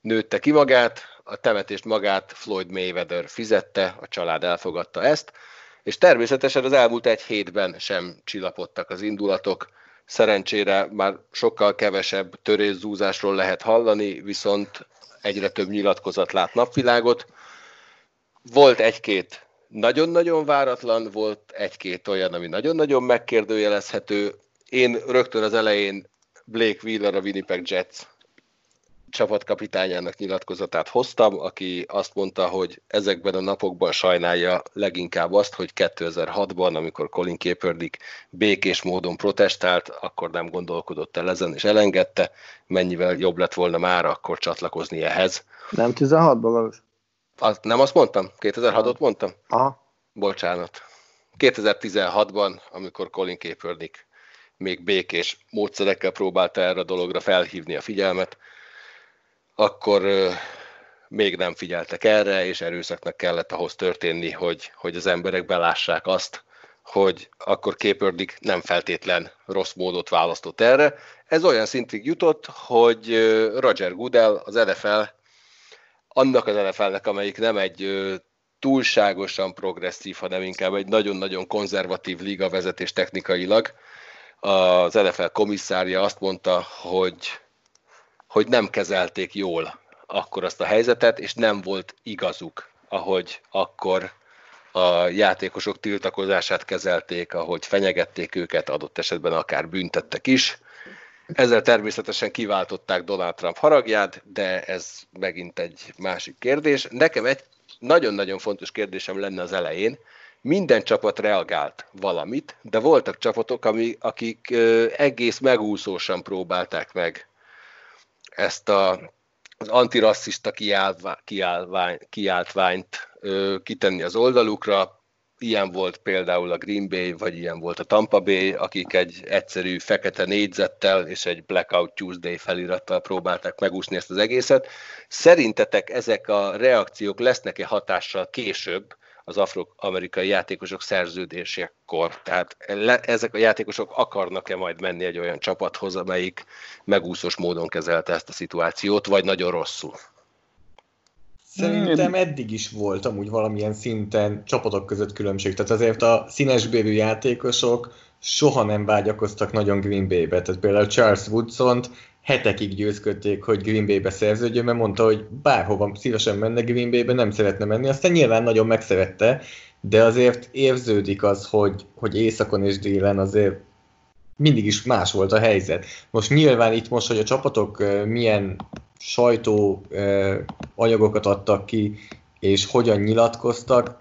nőtte ki magát, a temetést magát Floyd Mayweather fizette, a család elfogadta ezt, és természetesen az elmúlt egy hétben sem csillapodtak az indulatok, szerencsére már sokkal kevesebb törészúzásról lehet hallani, viszont egyre több nyilatkozat lát napvilágot. Volt egy-két nagyon-nagyon váratlan, volt egy-két olyan, ami nagyon-nagyon megkérdőjelezhető. Én rögtön az elején Blake Wheeler, a Winnipeg Jets csapatkapitányának nyilatkozatát hoztam, aki azt mondta, hogy ezekben a napokban sajnálja leginkább azt, hogy 2006-ban, amikor Colin Kaepernick békés módon protestált, akkor nem gondolkodott el ezen, és elengedte, mennyivel jobb lett volna már akkor csatlakozni ehhez. Nem 16-ban, azt, nem azt mondtam? 2006-ot mondtam? Aha. Bocsánat. 2016-ban, amikor Colin Kaepernick még békés módszerekkel próbálta erre a dologra felhívni a figyelmet, akkor még nem figyeltek erre, és erőszaknak kellett ahhoz történni, hogy, hogy az emberek belássák azt, hogy akkor Kaepernick nem feltétlen rossz módot választott erre. Ez olyan szintig jutott, hogy Roger Goodell, az NFL, annak az NFL-nek, amelyik nem egy túlságosan progresszív, hanem inkább egy nagyon-nagyon konzervatív liga vezetés technikailag, az NFL komisszárja azt mondta, hogy hogy nem kezelték jól akkor azt a helyzetet, és nem volt igazuk, ahogy akkor a játékosok tiltakozását kezelték, ahogy fenyegették őket, adott esetben akár büntettek is. Ezzel természetesen kiváltották Donald Trump haragját, de ez megint egy másik kérdés. Nekem egy nagyon-nagyon fontos kérdésem lenne az elején. Minden csapat reagált valamit, de voltak csapatok, ami, akik egész megúszósan próbálták meg ezt a, az antirasszista kiáltvány, kiáltványt ö, kitenni az oldalukra. Ilyen volt például a Green Bay, vagy ilyen volt a Tampa Bay, akik egy egyszerű fekete négyzettel és egy Blackout Tuesday felirattal próbálták megúszni ezt az egészet. Szerintetek ezek a reakciók lesznek-e hatással később az afroamerikai játékosok szerződésekor. Tehát le, ezek a játékosok akarnak-e majd menni egy olyan csapathoz, amelyik megúszós módon kezelte ezt a szituációt, vagy nagyon rosszul? Szerintem eddig is volt amúgy valamilyen szinten csapatok között különbség. Tehát azért a színesbérű játékosok soha nem vágyakoztak nagyon Green Bay-be. Tehát például Charles woodson hetekig győzködték, hogy Green Bay-be szerződjön, mert mondta, hogy bárhova szívesen menne Green Bay-be, nem szeretne menni. Aztán nyilván nagyon megszerette, de azért érződik az, hogy, hogy északon és délen azért mindig is más volt a helyzet. Most nyilván itt most, hogy a csapatok milyen sajtó anyagokat adtak ki, és hogyan nyilatkoztak,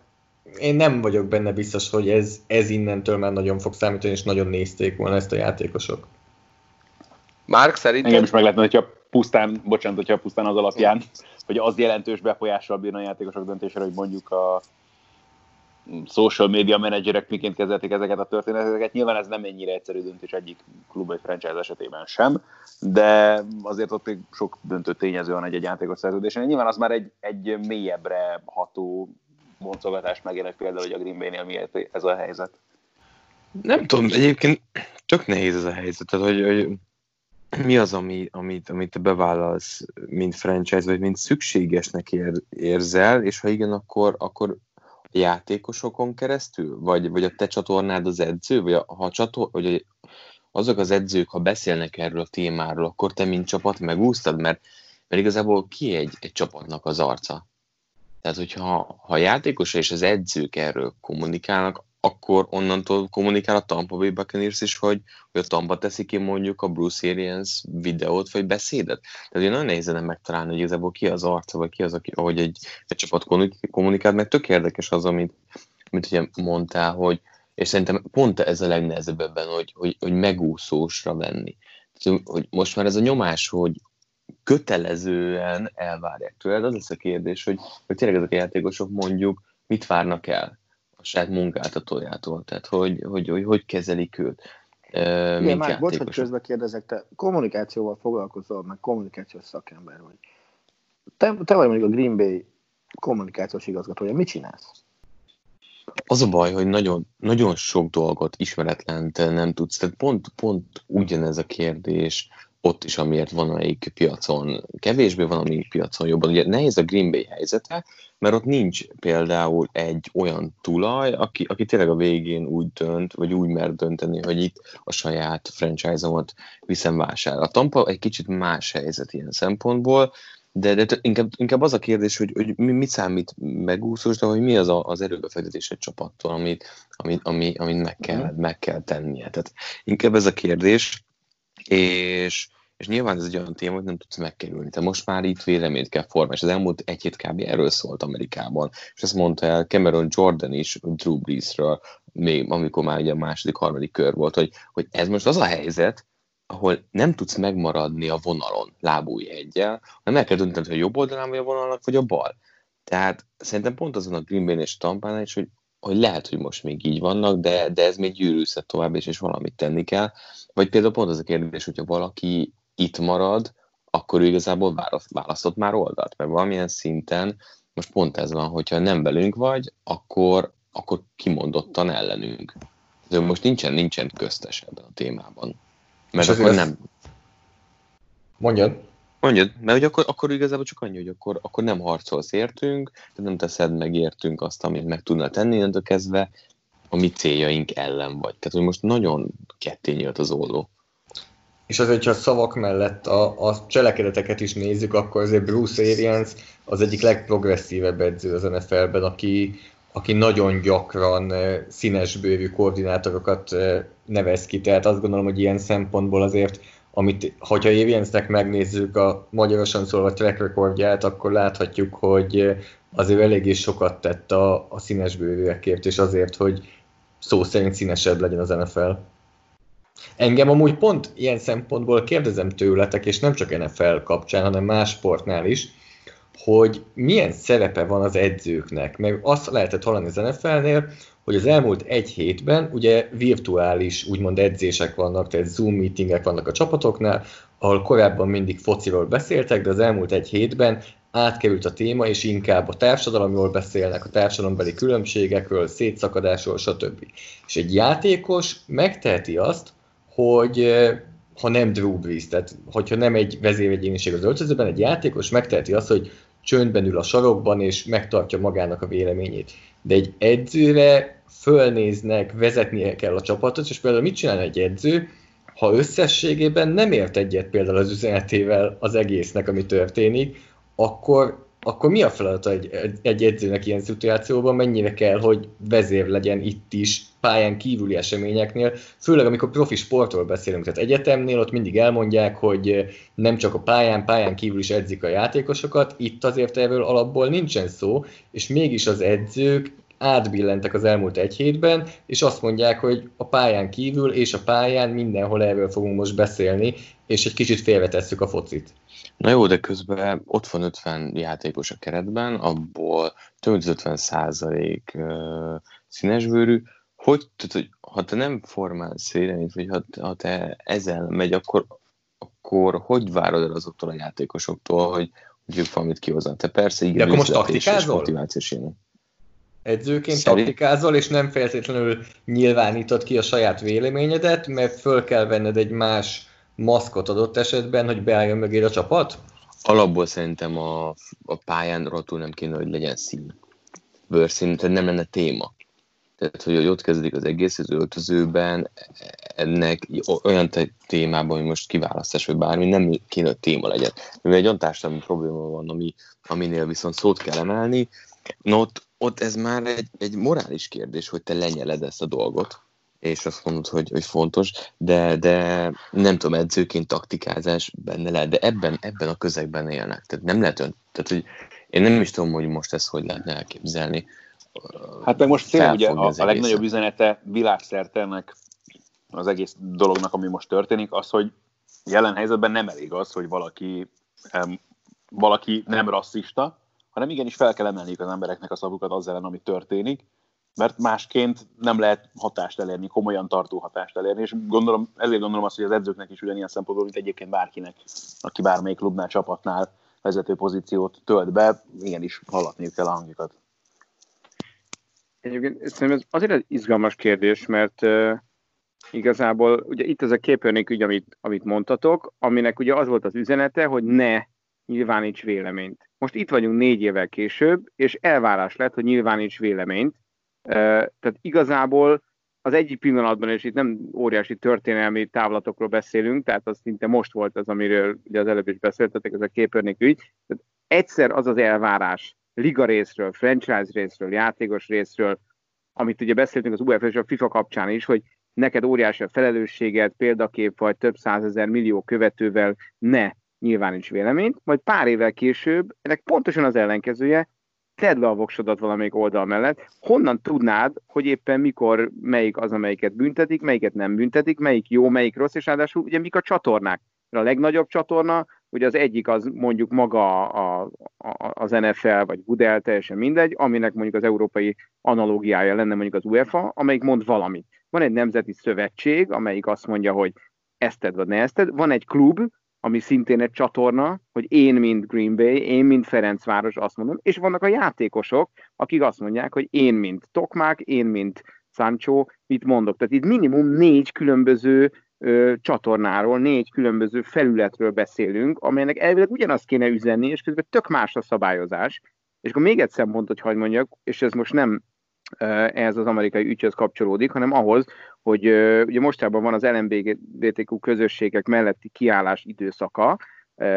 én nem vagyok benne biztos, hogy ez, ez innentől már nagyon fog számítani, és nagyon nézték volna ezt a játékosok. Márk, szerintem... Engem is meg lehetne, hogyha pusztán, bocsánat, hogyha pusztán az alapján, hogy az jelentős befolyással bírna a játékosok döntésére, hogy mondjuk a social media menedzserek miként kezelték ezeket a történeteket. Nyilván ez nem ennyire egyszerű döntés egyik klub vagy franchise esetében sem, de azért ott még sok döntő tényező van egy-egy játékos szerződésen. Nyilván az már egy, egy mélyebbre ható boncogatás megjelent például, hogy a Green Bay-nél miért ez a helyzet. Nem tudom, egyébként tök nehéz ez a helyzet, tehát, hogy, hogy mi az, ami, amit, amit te bevállalsz, mint franchise, vagy mint szükségesnek ér, érzel, és ha igen, akkor, akkor játékosokon keresztül, vagy, vagy a te csatornád az edző, vagy, a, ha a csator, vagy azok az edzők, ha beszélnek erről a témáról, akkor te mint csapat megúsztad, mert mert igazából ki egy, egy csapatnak az arca? Tehát, hogyha ha a játékos és az edzők erről kommunikálnak, akkor onnantól kommunikál a Tampa Bay Buccaneers is, hogy, hogy a Tampa teszi ki mondjuk a Bruce Arians videót vagy beszédet. Tehát én nagyon nehéz nem megtalálni, hogy igazából ki az arca, vagy ki az, aki, ahogy egy, egy csapat kommunikál, meg tök érdekes az, amit, amit ugye mondtál, hogy és szerintem pont ez a legnehezebb ebben, hogy, hogy, hogy megúszósra venni. Tehát, hogy most már ez a nyomás, hogy kötelezően elvárják tőled, az lesz a kérdés, hogy, hogy tényleg ezek a játékosok mondjuk mit várnak el saját munkáltatójától, tehát hogy hogy, hogy, hogy kezelik őt. Igen, már bocs, hogy közben kérdezek, te kommunikációval foglalkozol, meg kommunikációs szakember vagy. Te, te vagy mondjuk a Green Bay kommunikációs igazgatója, mit csinálsz? Az a baj, hogy nagyon, nagyon sok dolgot ismeretlen nem tudsz. Tehát pont, pont ugyanez a kérdés ott is, amiért van amelyik piacon kevésbé, van amelyik piacon jobban. Ugye nehéz a Green Bay helyzete, mert ott nincs például egy olyan tulaj, aki, aki tényleg a végén úgy dönt, vagy úgy mer dönteni, hogy itt a saját franchise-omat viszem vásárra. A Tampa egy kicsit más helyzet ilyen szempontból, de, de inkább, inkább az a kérdés, hogy, hogy mit számít megúszós, de hogy mi az a, az erőbefektetés egy csapattól, amit, amit, ami, amit meg, kell, mhm. meg kell tennie. Tehát inkább ez a kérdés, és, és nyilván ez egy olyan téma, hogy nem tudsz megkerülni. Te most már itt véleményt kell formálni, és az elmúlt egy hét kb. erről szólt Amerikában, és ezt mondta el Cameron Jordan is Drew Breesről, még amikor már ugye a második, harmadik kör volt, hogy, hogy ez most az a helyzet, ahol nem tudsz megmaradni a vonalon lábújhegyel, hanem el kell döntened, hogy jobb oldalán vagy a vonalnak, vagy a bal. Tehát szerintem pont azon a Green Bay és Tampánál is, hogy, hogy lehet, hogy most még így vannak, de, de ez még gyűrűzhet tovább, és, és valamit tenni kell. Vagy például pont az a kérdés, hogyha valaki itt marad, akkor ő igazából választ, választott már oldalt, mert valamilyen szinten most pont ez van, hogyha nem velünk vagy, akkor, akkor kimondottan ellenünk. De most nincsen, nincsen köztes ebben a témában. Mert akkor nem... Mondjad. Mondjad, mert hogy akkor, akkor igazából csak annyi, hogy akkor, akkor nem harcolsz értünk, de nem teszed meg értünk azt, amit meg tudna tenni, innentől kezdve a mi céljaink ellen vagy. Tehát, hogy most nagyon ketté nyílt az olló. És azért, ha a szavak mellett a, a cselekedeteket is nézzük, akkor azért Bruce Arians az egyik legprogresszívebb edző az NFL-ben, aki, aki nagyon gyakran eh, színesbőrű koordinátorokat eh, nevez ki, tehát azt gondolom, hogy ilyen szempontból azért, amit, hogyha Ariansnek megnézzük a magyarosan szólva track recordját, akkor láthatjuk, hogy eh, azért eléggé sokat tett a, a színesbőrűekért, és azért, hogy szó szerint színesebb legyen az NFL. Engem amúgy pont ilyen szempontból kérdezem tőletek, és nem csak NFL kapcsán, hanem más sportnál is, hogy milyen szerepe van az edzőknek. Meg azt lehetett hallani az NFL-nél, hogy az elmúlt egy hétben ugye virtuális úgymond edzések vannak, tehát Zoom meetingek vannak a csapatoknál, ahol korábban mindig fociról beszéltek, de az elmúlt egy hétben átkerült a téma, és inkább a társadalomról beszélnek, a társadalombeli különbségekről, szétszakadásról, stb. És egy játékos megteheti azt, hogy ha nem Drew Brees, tehát hogyha nem egy vezéregyéniség az öltözőben, egy játékos megteheti azt, hogy csöndben ül a sarokban, és megtartja magának a véleményét. De egy edzőre fölnéznek, vezetnie kell a csapatot, és például mit csinál egy edző, ha összességében nem ért egyet például az üzenetével az egésznek, ami történik, akkor akkor mi a feladata egy, egy edzőnek ilyen szituációban, mennyire kell, hogy vezér legyen itt is, pályán kívüli eseményeknél, főleg amikor profi sportról beszélünk, tehát egyetemnél ott mindig elmondják, hogy nem csak a pályán, pályán kívül is edzik a játékosokat, itt azért erről alapból nincsen szó, és mégis az edzők átbillentek az elmúlt egy hétben, és azt mondják, hogy a pályán kívül és a pályán mindenhol erről fogunk most beszélni, és egy kicsit félretesszük a focit. Na jó, de közben ott van 50 játékos a keretben, abból több mint 50 százalék színesbőrű. Hogy tudod, hogy ha te nem formálsz véleményt, vagy ha, ha te ezzel megy, akkor, akkor hogy várod el azoktól a játékosoktól, hogy, hogy ők valamit kihoznak? Te persze igen, de akkor most taktikázol? Edzőként Szerint... taktikázol, és nem feltétlenül nyilvánítod ki a saját véleményedet, mert föl kell venned egy más maszkot adott esetben, hogy beálljon mögé a csapat? Alapból szerintem a, a pályán rotul nem kéne, hogy legyen szín. Bőrszín, tehát nem lenne téma. Tehát, hogy ott kezdődik az egész az öltözőben, ennek olyan témában, hogy most kiválasztás, vagy bármi, nem kéne, hogy téma legyen. Mivel egy olyan társadalmi probléma van, ami, aminél viszont szót kell emelni, ott, ott ez már egy, egy morális kérdés, hogy te lenyeled ezt a dolgot, és azt mondod, hogy, hogy fontos, de, de nem tudom, edzőként taktikázás benne lehet, de ebben, ebben a közegben élnek. Tehát nem lehet ön, tehát hogy én nem is tudom, hogy most ezt hogy lehetne elképzelni. Hát meg most tényleg ugye a, a legnagyobb üzenete világszerte ennek az egész dolognak, ami most történik, az, hogy jelen helyzetben nem elég az, hogy valaki, um, valaki nem rasszista, hanem igenis fel kell emelniük az embereknek a szavukat az ellen, ami történik, mert másként nem lehet hatást elérni, komolyan tartó hatást elérni, és gondolom, ezért gondolom azt, hogy az edzőknek is ugyanilyen szempontból, mint egyébként bárkinek, aki bármelyik klubnál, csapatnál vezető pozíciót tölt be, igenis hallatniuk kell a hangjukat. Egyébként szerintem ez azért egy izgalmas kérdés, mert uh, igazából ugye itt ez a Kaepernick ügy, amit, amit mondtatok, aminek ugye az volt az üzenete, hogy ne nyilváníts véleményt. Most itt vagyunk négy évvel később, és elvárás lett, hogy nyilváníts véleményt. Tehát igazából az egyik pillanatban, és itt nem óriási történelmi távlatokról beszélünk, tehát az szinte most volt az, amiről ugye az előbb is beszéltetek, ez a Kaepernick ügy. Tehát egyszer az az elvárás liga részről, franchise részről, játékos részről, amit ugye beszéltünk az UEFA és a FIFA kapcsán is, hogy neked óriási a felelősséget, példakép vagy több százezer millió követővel ne nyilváníts véleményt, majd pár évvel később ennek pontosan az ellenkezője, tedd le a voksodat valamelyik oldal mellett, honnan tudnád, hogy éppen mikor melyik az, amelyiket büntetik, melyiket nem büntetik, melyik jó, melyik rossz, és ráadásul ugye mik a csatornák. A legnagyobb csatorna, ugye az egyik az mondjuk maga a, a, az NFL, vagy Gudel, teljesen mindegy, aminek mondjuk az európai analógiája lenne mondjuk az UEFA, amelyik mond valamit. Van egy nemzeti szövetség, amelyik azt mondja, hogy ezt tedd, vagy ne ezt tedd. Van egy klub, ami szintén egy csatorna, hogy én, mint Green Bay, én, mint Ferencváros azt mondom, és vannak a játékosok, akik azt mondják, hogy én, mint Tokmák, én, mint Sancho, mit mondok. Tehát itt minimum négy különböző ö, csatornáról, négy különböző felületről beszélünk, amelynek elvileg ugyanazt kéne üzenni, és közben tök más a szabályozás. És akkor még egy szempont, hogy hagyd mondjak, és ez most nem ehhez az amerikai ügyhöz kapcsolódik, hanem ahhoz, hogy ugye mostában van az LMBTQ közösségek melletti kiállás időszaka,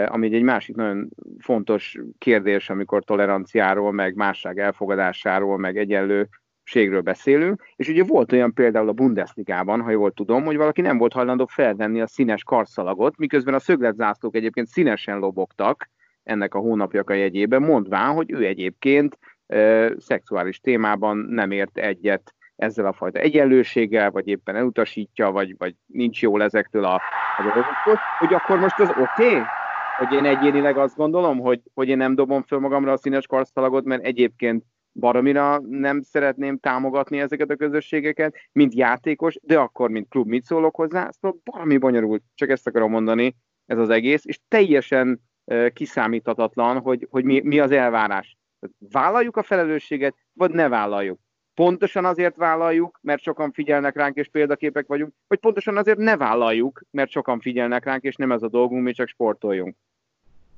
ami egy másik nagyon fontos kérdés, amikor toleranciáról, meg másság elfogadásáról, meg egyenlőségről beszélünk. És ugye volt olyan például a Bundesligában, ha jól tudom, hogy valaki nem volt hajlandó felvenni a színes karszalagot, miközben a szögletzászlók egyébként színesen lobogtak ennek a hónapjak a jegyében, mondván, hogy ő egyébként szexuális témában nem ért egyet ezzel a fajta egyenlőséggel, vagy éppen elutasítja, vagy, vagy nincs jól ezektől a, a dolgoktól, hogy akkor most az oké, okay, hogy én egyénileg azt gondolom, hogy, hogy én nem dobom föl magamra a színes karszalagot, mert egyébként baromira nem szeretném támogatni ezeket a közösségeket, mint játékos, de akkor, mint klub, mit szólok hozzá? Szóval valami bonyolult, csak ezt akarom mondani, ez az egész, és teljesen kiszámíthatatlan, hogy, hogy mi, mi az elvárás. Vállaljuk a felelősséget, vagy ne vállaljuk. Pontosan azért vállaljuk, mert sokan figyelnek ránk, és példaképek vagyunk, vagy pontosan azért ne vállaljuk, mert sokan figyelnek ránk, és nem ez a dolgunk, mi csak sportoljunk.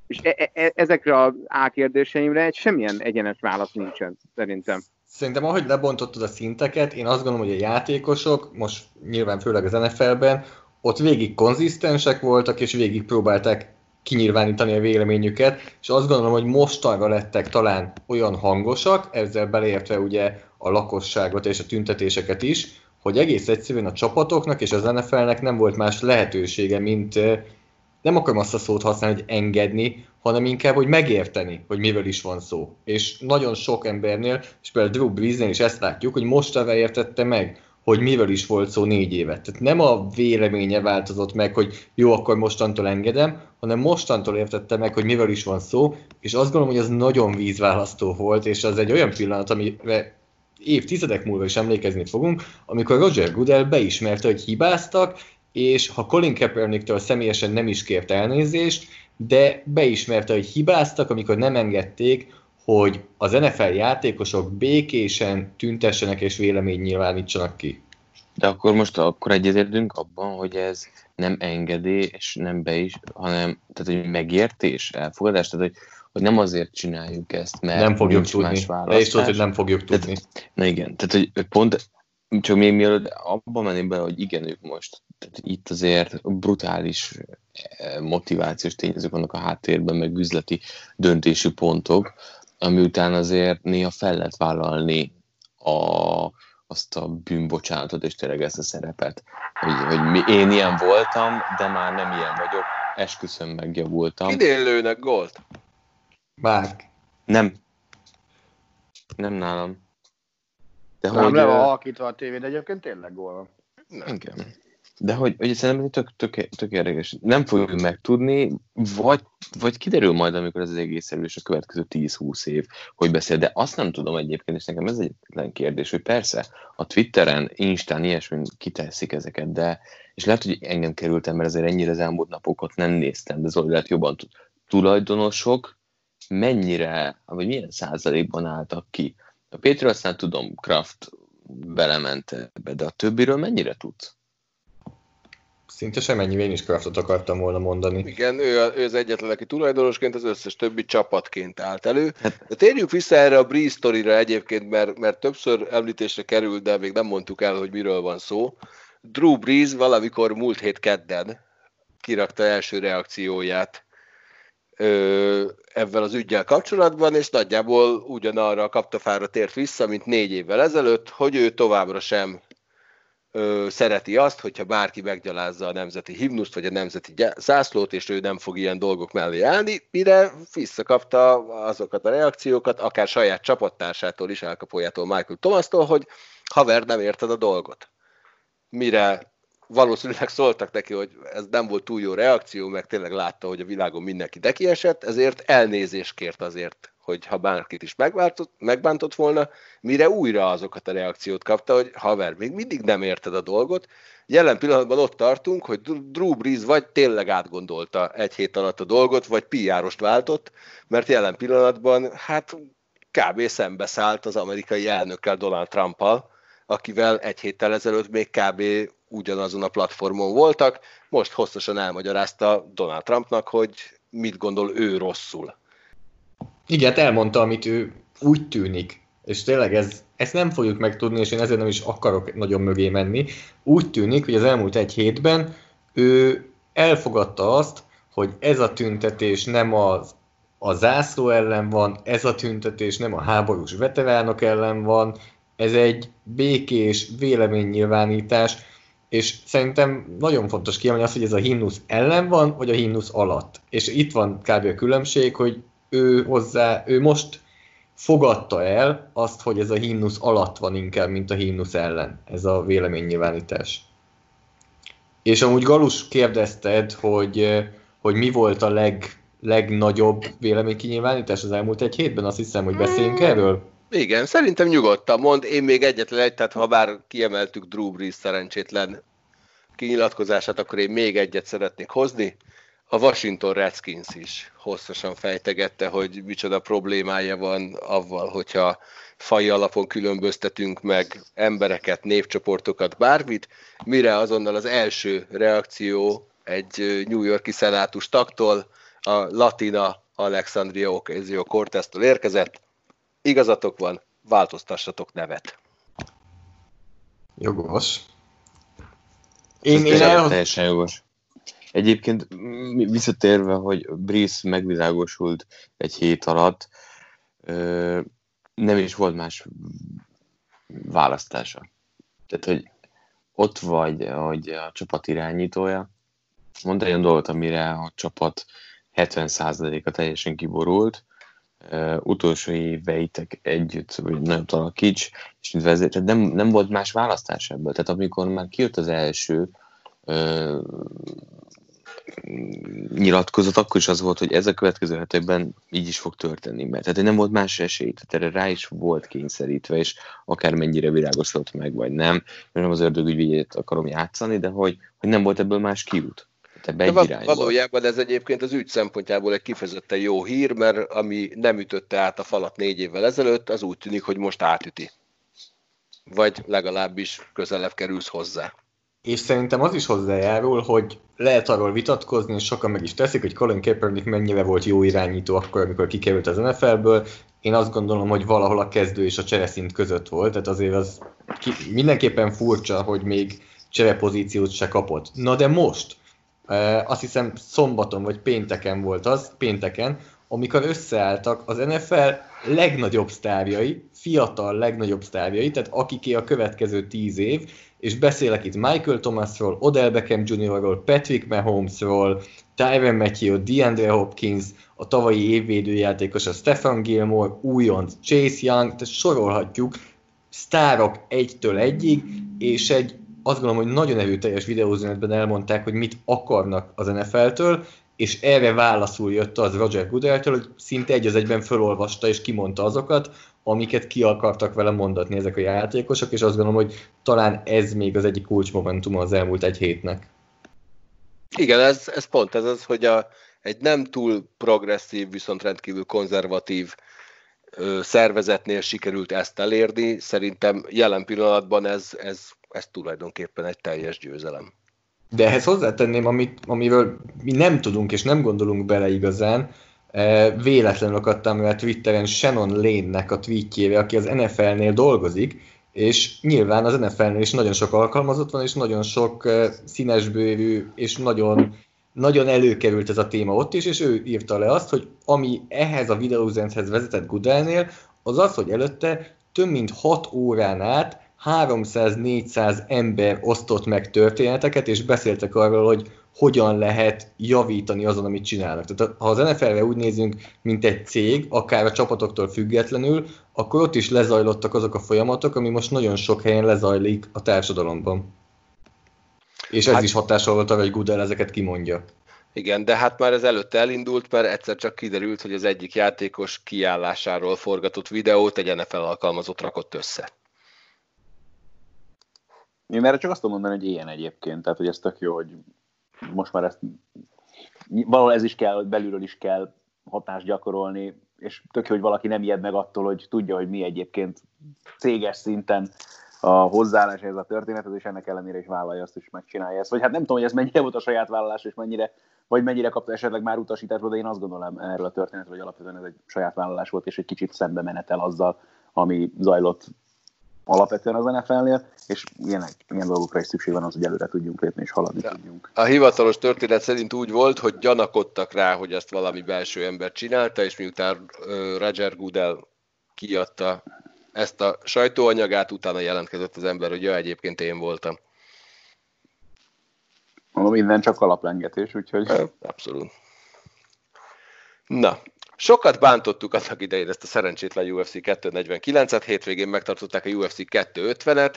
És e- e-, e- ezekre a ákérdéseimre egy semmilyen egyenes válasz nincsen, szerintem. Szerintem ahogy lebontottad a szinteket, én azt gondolom, hogy a játékosok, most nyilván főleg az NFL-ben, ott végig konzisztensek voltak, és végig próbálták kinyilvánítani a véleményüket, és azt gondolom, hogy mostanra lettek talán olyan hangosak, ezzel beleértve ugye a lakosságot és a tüntetéseket is, hogy egész egyszerűen a csapatoknak és az NFL-nek nem volt más lehetősége, mint nem akarom azt a szót használni, hogy engedni, hanem inkább, hogy megérteni, hogy mivel is van szó. És nagyon sok embernél, és például Drew Breesnél is ezt látjuk, hogy mostanra értette meg, hogy mivel is volt szó négy évet. Tehát nem a véleménye változott meg, hogy jó, akkor mostantól engedem, hanem mostantól értette meg, hogy mivel is van szó, és azt gondolom, hogy ez nagyon vízválasztó volt, és az egy olyan pillanat, amire évtizedek múlva is emlékezni fogunk, amikor Roger Goodell beismerte, hogy hibáztak, és ha Colin Kaepernicktől személyesen nem is kért elnézést, de beismerte, hogy hibáztak, amikor nem engedték, hogy az NFL játékosok békésen tüntessenek és vélemény nyilvánítsanak ki. De akkor most akkor egyetértünk abban, hogy ez nem engedély, és nem be is, hanem tehát, hogy megértés, elfogadás, tehát, hogy, hogy nem azért csináljuk ezt, mert nem fogjuk tudni. Más választás. Tudod, hogy nem fogjuk tudni. Tehát, na igen, tehát hogy pont csak még mielőtt abba mennék bele, hogy igen, ők most tehát itt azért brutális eh, motivációs tényezők vannak a háttérben, meg üzleti döntési pontok, ami után azért néha fel lehet vállalni a, azt a bűnbocsánatot, és tényleg ezt a szerepet, hogy, hogy mi, én ilyen voltam, de már nem ilyen vagyok, esküszöm megjavultam. Kinél lőnek gólt? Márk. Nem. Nem nálam. De nem hogy, le van halkítva a tévé, de egyébként tényleg gól van. Igen. De hogy, hogy szerintem tök, tök, tök érdekes. Nem fogjuk megtudni, vagy, vagy kiderül majd, amikor ez az egész és a következő 10-20 év, hogy beszél. De azt nem tudom egyébként, és nekem ez egyetlen kérdés, hogy persze a Twitteren, Instán, ilyesmi kiteszik ezeket, de és lehet, hogy engem kerültem, mert azért ennyire az elmúlt napokat nem néztem, de Zoli lehet jobban tud. Tulajdonosok mennyire, vagy milyen százalékban álltak ki? A Péter aztán tudom, Kraft belement ebbe, de a többiről mennyire tudsz? Szinte semennyi, én is Craftot akartam volna mondani. Igen, ő, ő az egyetlen, aki tulajdonosként az összes többi csapatként állt elő. Hát- de térjünk vissza erre a Breeze sztorira egyébként, mert, mert többször említésre került, de még nem mondtuk el, hogy miről van szó. Drew Breeze valamikor múlt hét kedden kirakta első reakcióját ö, ebben az ügyel kapcsolatban, és nagyjából ugyanarra a kaptafára tért vissza, mint négy évvel ezelőtt, hogy ő továbbra sem ö, szereti azt, hogyha bárki meggyalázza a nemzeti himnuszt, vagy a nemzeti zászlót, és ő nem fog ilyen dolgok mellé állni, mire visszakapta azokat a reakciókat, akár saját csapattársától is, elkapójától, Michael Thomas-tól, hogy haver, nem érted a dolgot. Mire valószínűleg szóltak neki, hogy ez nem volt túl jó reakció, meg tényleg látta, hogy a világon mindenki dekiesett, ezért elnézést kért azért, hogy ha bárkit is megbántott volna, mire újra azokat a reakciót kapta, hogy haver, még mindig nem érted a dolgot. Jelen pillanatban ott tartunk, hogy Drew Brees vagy tényleg átgondolta egy hét alatt a dolgot, vagy PR-ost váltott, mert jelen pillanatban hát kb. szembeszállt az amerikai elnökkel, Donald Trumpal, akivel egy héttel ezelőtt még kb ugyanazon a platformon voltak. Most hosszasan elmagyarázta Donald Trumpnak, hogy mit gondol ő rosszul. Igen, hát elmondta, amit ő úgy tűnik, és tényleg ez, ezt nem fogjuk megtudni, és én ezért nem is akarok nagyon mögé menni. Úgy tűnik, hogy az elmúlt egy hétben ő elfogadta azt, hogy ez a tüntetés nem az a zászló ellen van, ez a tüntetés nem a háborús veteránok ellen van, ez egy békés véleménynyilvánítás, és szerintem nagyon fontos kiemelni azt, hogy ez a himnusz ellen van, vagy a himnusz alatt. És itt van kb. a különbség, hogy ő hozzá, ő most fogadta el azt, hogy ez a himnusz alatt van inkább, mint a himnusz ellen, ez a véleménynyilvánítás. És amúgy Galus kérdezted, hogy, hogy mi volt a leg, legnagyobb véleménykinyilvánítás az elmúlt egy hétben, azt hiszem, hogy beszéljünk erről. Igen, szerintem nyugodtan mond. Én még egyetlen egy, tehát ha bár kiemeltük Drew Brees szerencsétlen kinyilatkozását, akkor én még egyet szeretnék hozni. A Washington Redskins is hosszasan fejtegette, hogy micsoda problémája van avval, hogyha fai alapon különböztetünk meg embereket, névcsoportokat, bármit, mire azonnal az első reakció egy New Yorki szenátus taktól, a Latina Alexandria Ocasio-Cortez-től érkezett, Igazatok van, változtassatok nevet. Jogos. Én, én el... Teljesen jogos. Egyébként visszatérve, hogy Brice megvilágosult egy hét alatt, nem is volt más választása. Tehát, hogy ott vagy, hogy a csapat irányítója, mondta olyan dolgot, amire a csapat 70%-a teljesen kiborult, uh, utolsó éveitek együtt, vagy nagyon alakíts, és mint vezér, tehát nem, nem volt más választás ebből. Tehát amikor már kijött az első nyilatkozat, akkor is az volt, hogy ez a következő hetekben így is fog történni, mert tehát nem volt más esély, tehát erre rá is volt kényszerítve, és akár mennyire virágosodott meg, vagy nem, mert nem az ördögügyvédjét akarom játszani, de hogy, hogy nem volt ebből más kiút. Ebbe egy De valójában ez egyébként az ügy szempontjából egy kifejezetten jó hír, mert ami nem ütötte át a falat négy évvel ezelőtt, az úgy tűnik, hogy most átüti. Vagy legalábbis közelebb kerülsz hozzá. És szerintem az is hozzájárul, hogy lehet arról vitatkozni, és sokan meg is teszik, hogy Colin Kaepernick mennyire volt jó irányító akkor, amikor kikerült az NFL-ből. Én azt gondolom, hogy valahol a kezdő és a csereszint között volt, tehát azért az ki, mindenképpen furcsa, hogy még cserepozíciót se kapott. Na de most, azt hiszem szombaton vagy pénteken volt az, pénteken, amikor összeálltak az NFL legnagyobb sztárjai, fiatal legnagyobb sztárjai, tehát akiké a következő tíz év, és beszélek itt Michael Thomasról, Odell Beckham Jr.-ról, Patrick Mahomesról, Tyron Matthew, DeAndre Hopkins, a tavalyi évvédőjátékos a Stephen Gilmore, újonc Chase Young, tehát sorolhatjuk, sztárok egytől egyig, és egy azt gondolom, hogy nagyon erőteljes videózőnetben elmondták, hogy mit akarnak az NFL-től, és erre válaszul jött az Roger Goodell-től, hogy szinte egy az egyben felolvasta és kimondta azokat, amiket ki akartak vele mondatni ezek a játékosok, és azt gondolom, hogy talán ez még az egyik kulcsmomentum az elmúlt egy hétnek. Igen, ez, ez pont ez az, hogy a, egy nem túl progresszív, viszont rendkívül konzervatív ö, szervezetnél sikerült ezt elérni. Szerintem jelen pillanatban ez, ez, ez tulajdonképpen egy teljes győzelem. De ehhez hozzátenném, amit, amiről mi nem tudunk és nem gondolunk bele igazán, e, véletlenül akadtam a Twitteren Shannon Lane-nek a tweetjére, aki az NFL-nél dolgozik, és nyilván az NFL-nél is nagyon sok alkalmazott van, és nagyon sok e, színesbőrű, és nagyon, nagyon előkerült ez a téma ott is, és ő írta le azt, hogy ami ehhez a videóüzenethez vezetett Google-nél, az az, hogy előtte több mint 6 órán át 300-400 ember osztott meg történeteket, és beszéltek arról, hogy hogyan lehet javítani azon, amit csinálnak. Tehát ha az NFL-re úgy nézünk, mint egy cég, akár a csapatoktól függetlenül, akkor ott is lezajlottak azok a folyamatok, ami most nagyon sok helyen lezajlik a társadalomban. És ez hát, is hatással volt arra, hogy Goodell ezeket kimondja. Igen, de hát már ez előtte elindult, mert egyszer csak kiderült, hogy az egyik játékos kiállásáról forgatott videót egy NFL alkalmazott rakott össze. Én erre csak azt tudom mondani, hogy ilyen egyébként, tehát hogy ez tök jó, hogy most már ezt valahol ez is kell, hogy belülről is kell hatást gyakorolni, és tök jó, hogy valaki nem ijed meg attól, hogy tudja, hogy mi egyébként céges szinten a hozzáállás ez a történethez, és ennek ellenére is vállalja azt, és megcsinálja ezt. Vagy hát nem tudom, hogy ez mennyire volt a saját vállalás, és mennyire, vagy mennyire kapta esetleg már utasításból, de én azt gondolom erről a történetről, hogy alapvetően ez egy saját vállalás volt, és egy kicsit szembe menetel azzal, ami zajlott alapvetően az NFL-nél, és ilyen, ilyen dolgokra is szükség van az, hogy előre tudjunk lépni és haladni ja. tudjunk. A hivatalos történet szerint úgy volt, hogy gyanakodtak rá, hogy ezt valami belső ember csinálta, és miután Roger Goodell kiadta ezt a sajtóanyagát, utána jelentkezett az ember, hogy ja, egyébként én voltam. Mondom, minden csak alaplengetés, úgyhogy... Abszolút. Na, Sokat bántottuk annak idején ezt a szerencsétlen UFC 249-et, hétvégén megtartották a UFC 250-et.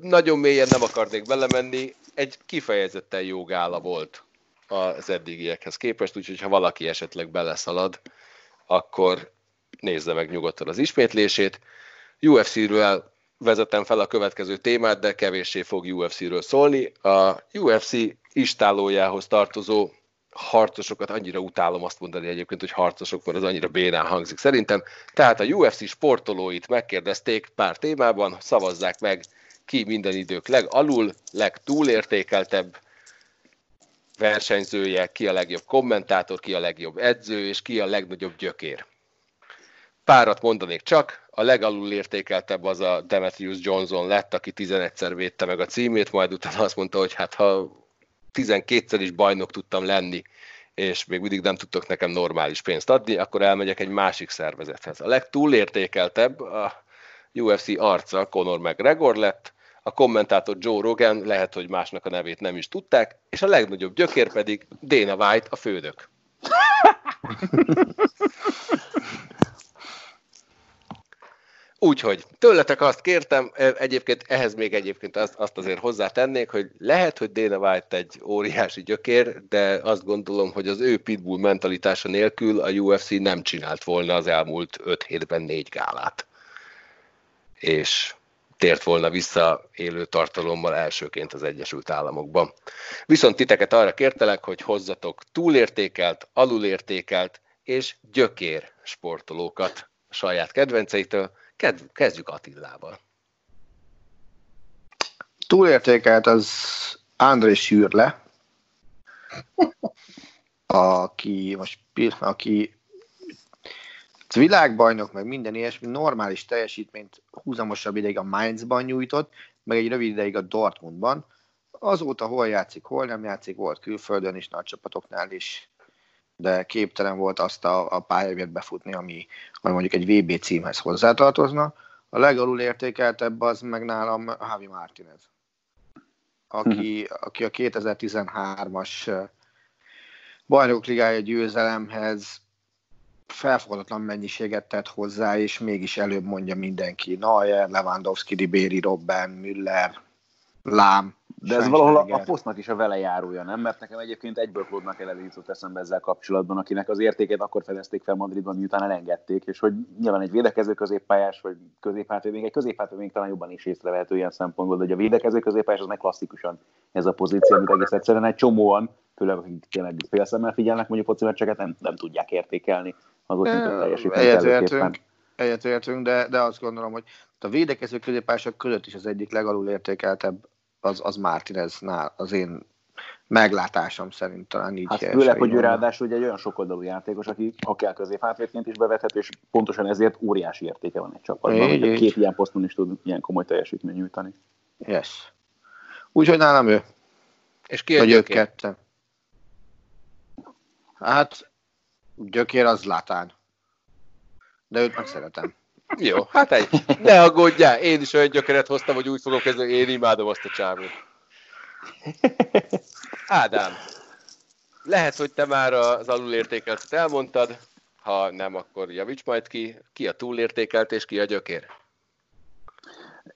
Nagyon mélyen nem akarnék belemenni, egy kifejezetten jó gála volt az eddigiekhez képest, úgyhogy ha valaki esetleg beleszalad, akkor nézze meg nyugodtan az ismétlését. UFC-ről vezetem fel a következő témát, de kevéssé fog UFC-ről szólni. A UFC istálójához tartozó harcosokat annyira utálom azt mondani egyébként, hogy harcosok, mert az annyira bénán hangzik szerintem. Tehát a UFC sportolóit megkérdezték pár témában, szavazzák meg ki minden idők legalul, legtúlértékeltebb versenyzője, ki a legjobb kommentátor, ki a legjobb edző, és ki a legnagyobb gyökér. Párat mondanék csak, a legalul értékeltebb az a Demetrius Johnson lett, aki 11-szer védte meg a címét, majd utána azt mondta, hogy hát ha 12-szer is bajnok tudtam lenni, és még mindig nem tudtok nekem normális pénzt adni, akkor elmegyek egy másik szervezethez. A legtúlértékeltebb a UFC arca Conor McGregor lett, a kommentátor Joe Rogan, lehet, hogy másnak a nevét nem is tudták, és a legnagyobb gyökér pedig Dana White, a fődök. [LAUGHS] Úgyhogy tőletek azt kértem, e, egyébként ehhez még egyébként azt, azt azért hozzátennék, hogy lehet, hogy Dana White egy óriási gyökér, de azt gondolom, hogy az ő pitbull mentalitása nélkül a UFC nem csinált volna az elmúlt 5 hétben négy gálát. És tért volna vissza élő tartalommal elsőként az Egyesült Államokban. Viszont titeket arra kértelek, hogy hozzatok túlértékelt, alulértékelt és gyökér sportolókat saját kedvenceitől, Kezdjük Attillával. Túlértékelt az André Sürle, aki most aki világbajnok, meg minden ilyesmi normális teljesítményt húzamosabb ideig a Mainzban nyújtott, meg egy rövid ideig a Dortmundban. Azóta hol játszik, hol nem játszik, volt külföldön is, nagy csapatoknál is, de képtelen volt azt a, a pályávért befutni, ami, ami mondjuk egy VB címhez hozzátartozna. A legalul értékeltebb az meg nálam Javi Martinez, aki, hm. aki a 2013-as bajnokok ligája győzelemhez felfogadatlan mennyiséget tett hozzá, és mégis előbb mondja mindenki. Neuer, Lewandowski, Ribéry, Robben, Müller, Lám. De ez valahol a, a posztnak is a vele járója, nem? Mert nekem egyébként egyből Klódnak eleve jutott eszembe ezzel kapcsolatban, akinek az értékét akkor fedezték fel Madridban, miután elengedték, és hogy nyilván egy védekező középpályás, vagy középhátvéd, még egy középhátvéd még talán jobban is észrevehető ilyen szempontból, de hogy a védekező középpályás az meg klasszikusan ez a pozíció, amit egész egyszerűen egy csomóan, főleg akik tényleg félszemmel figyelnek mondjuk foci meccseket, nem, nem tudják értékelni az ott teljesítményt egyetértünk, de, de azt gondolom, hogy a védekező középpások között is az egyik legalul értékeltebb az, az Martineznál, az én meglátásom szerint talán így Hát főleg, hogy ő ráadásul ugye egy olyan sokoldalú játékos, aki ha kell középhátvédként is bevethet, és pontosan ezért óriási értéke van egy csapatban, hogy két ilyen poszton is tud ilyen komoly teljesítmény nyújtani. Yes. Úgyhogy nálam ő. És ki a gyökér? ketten. Hát gyökér az Latán. De őt meg szeretem. Jó, hát egy. Ne aggódjál, én is olyan gyökeret hoztam, hogy úgy fogok kezdeni, én imádom azt a csávót. Ádám, lehet, hogy te már az alulértékeltet elmondtad, ha nem, akkor javíts majd ki. Ki a túlértékelt és ki a gyökér?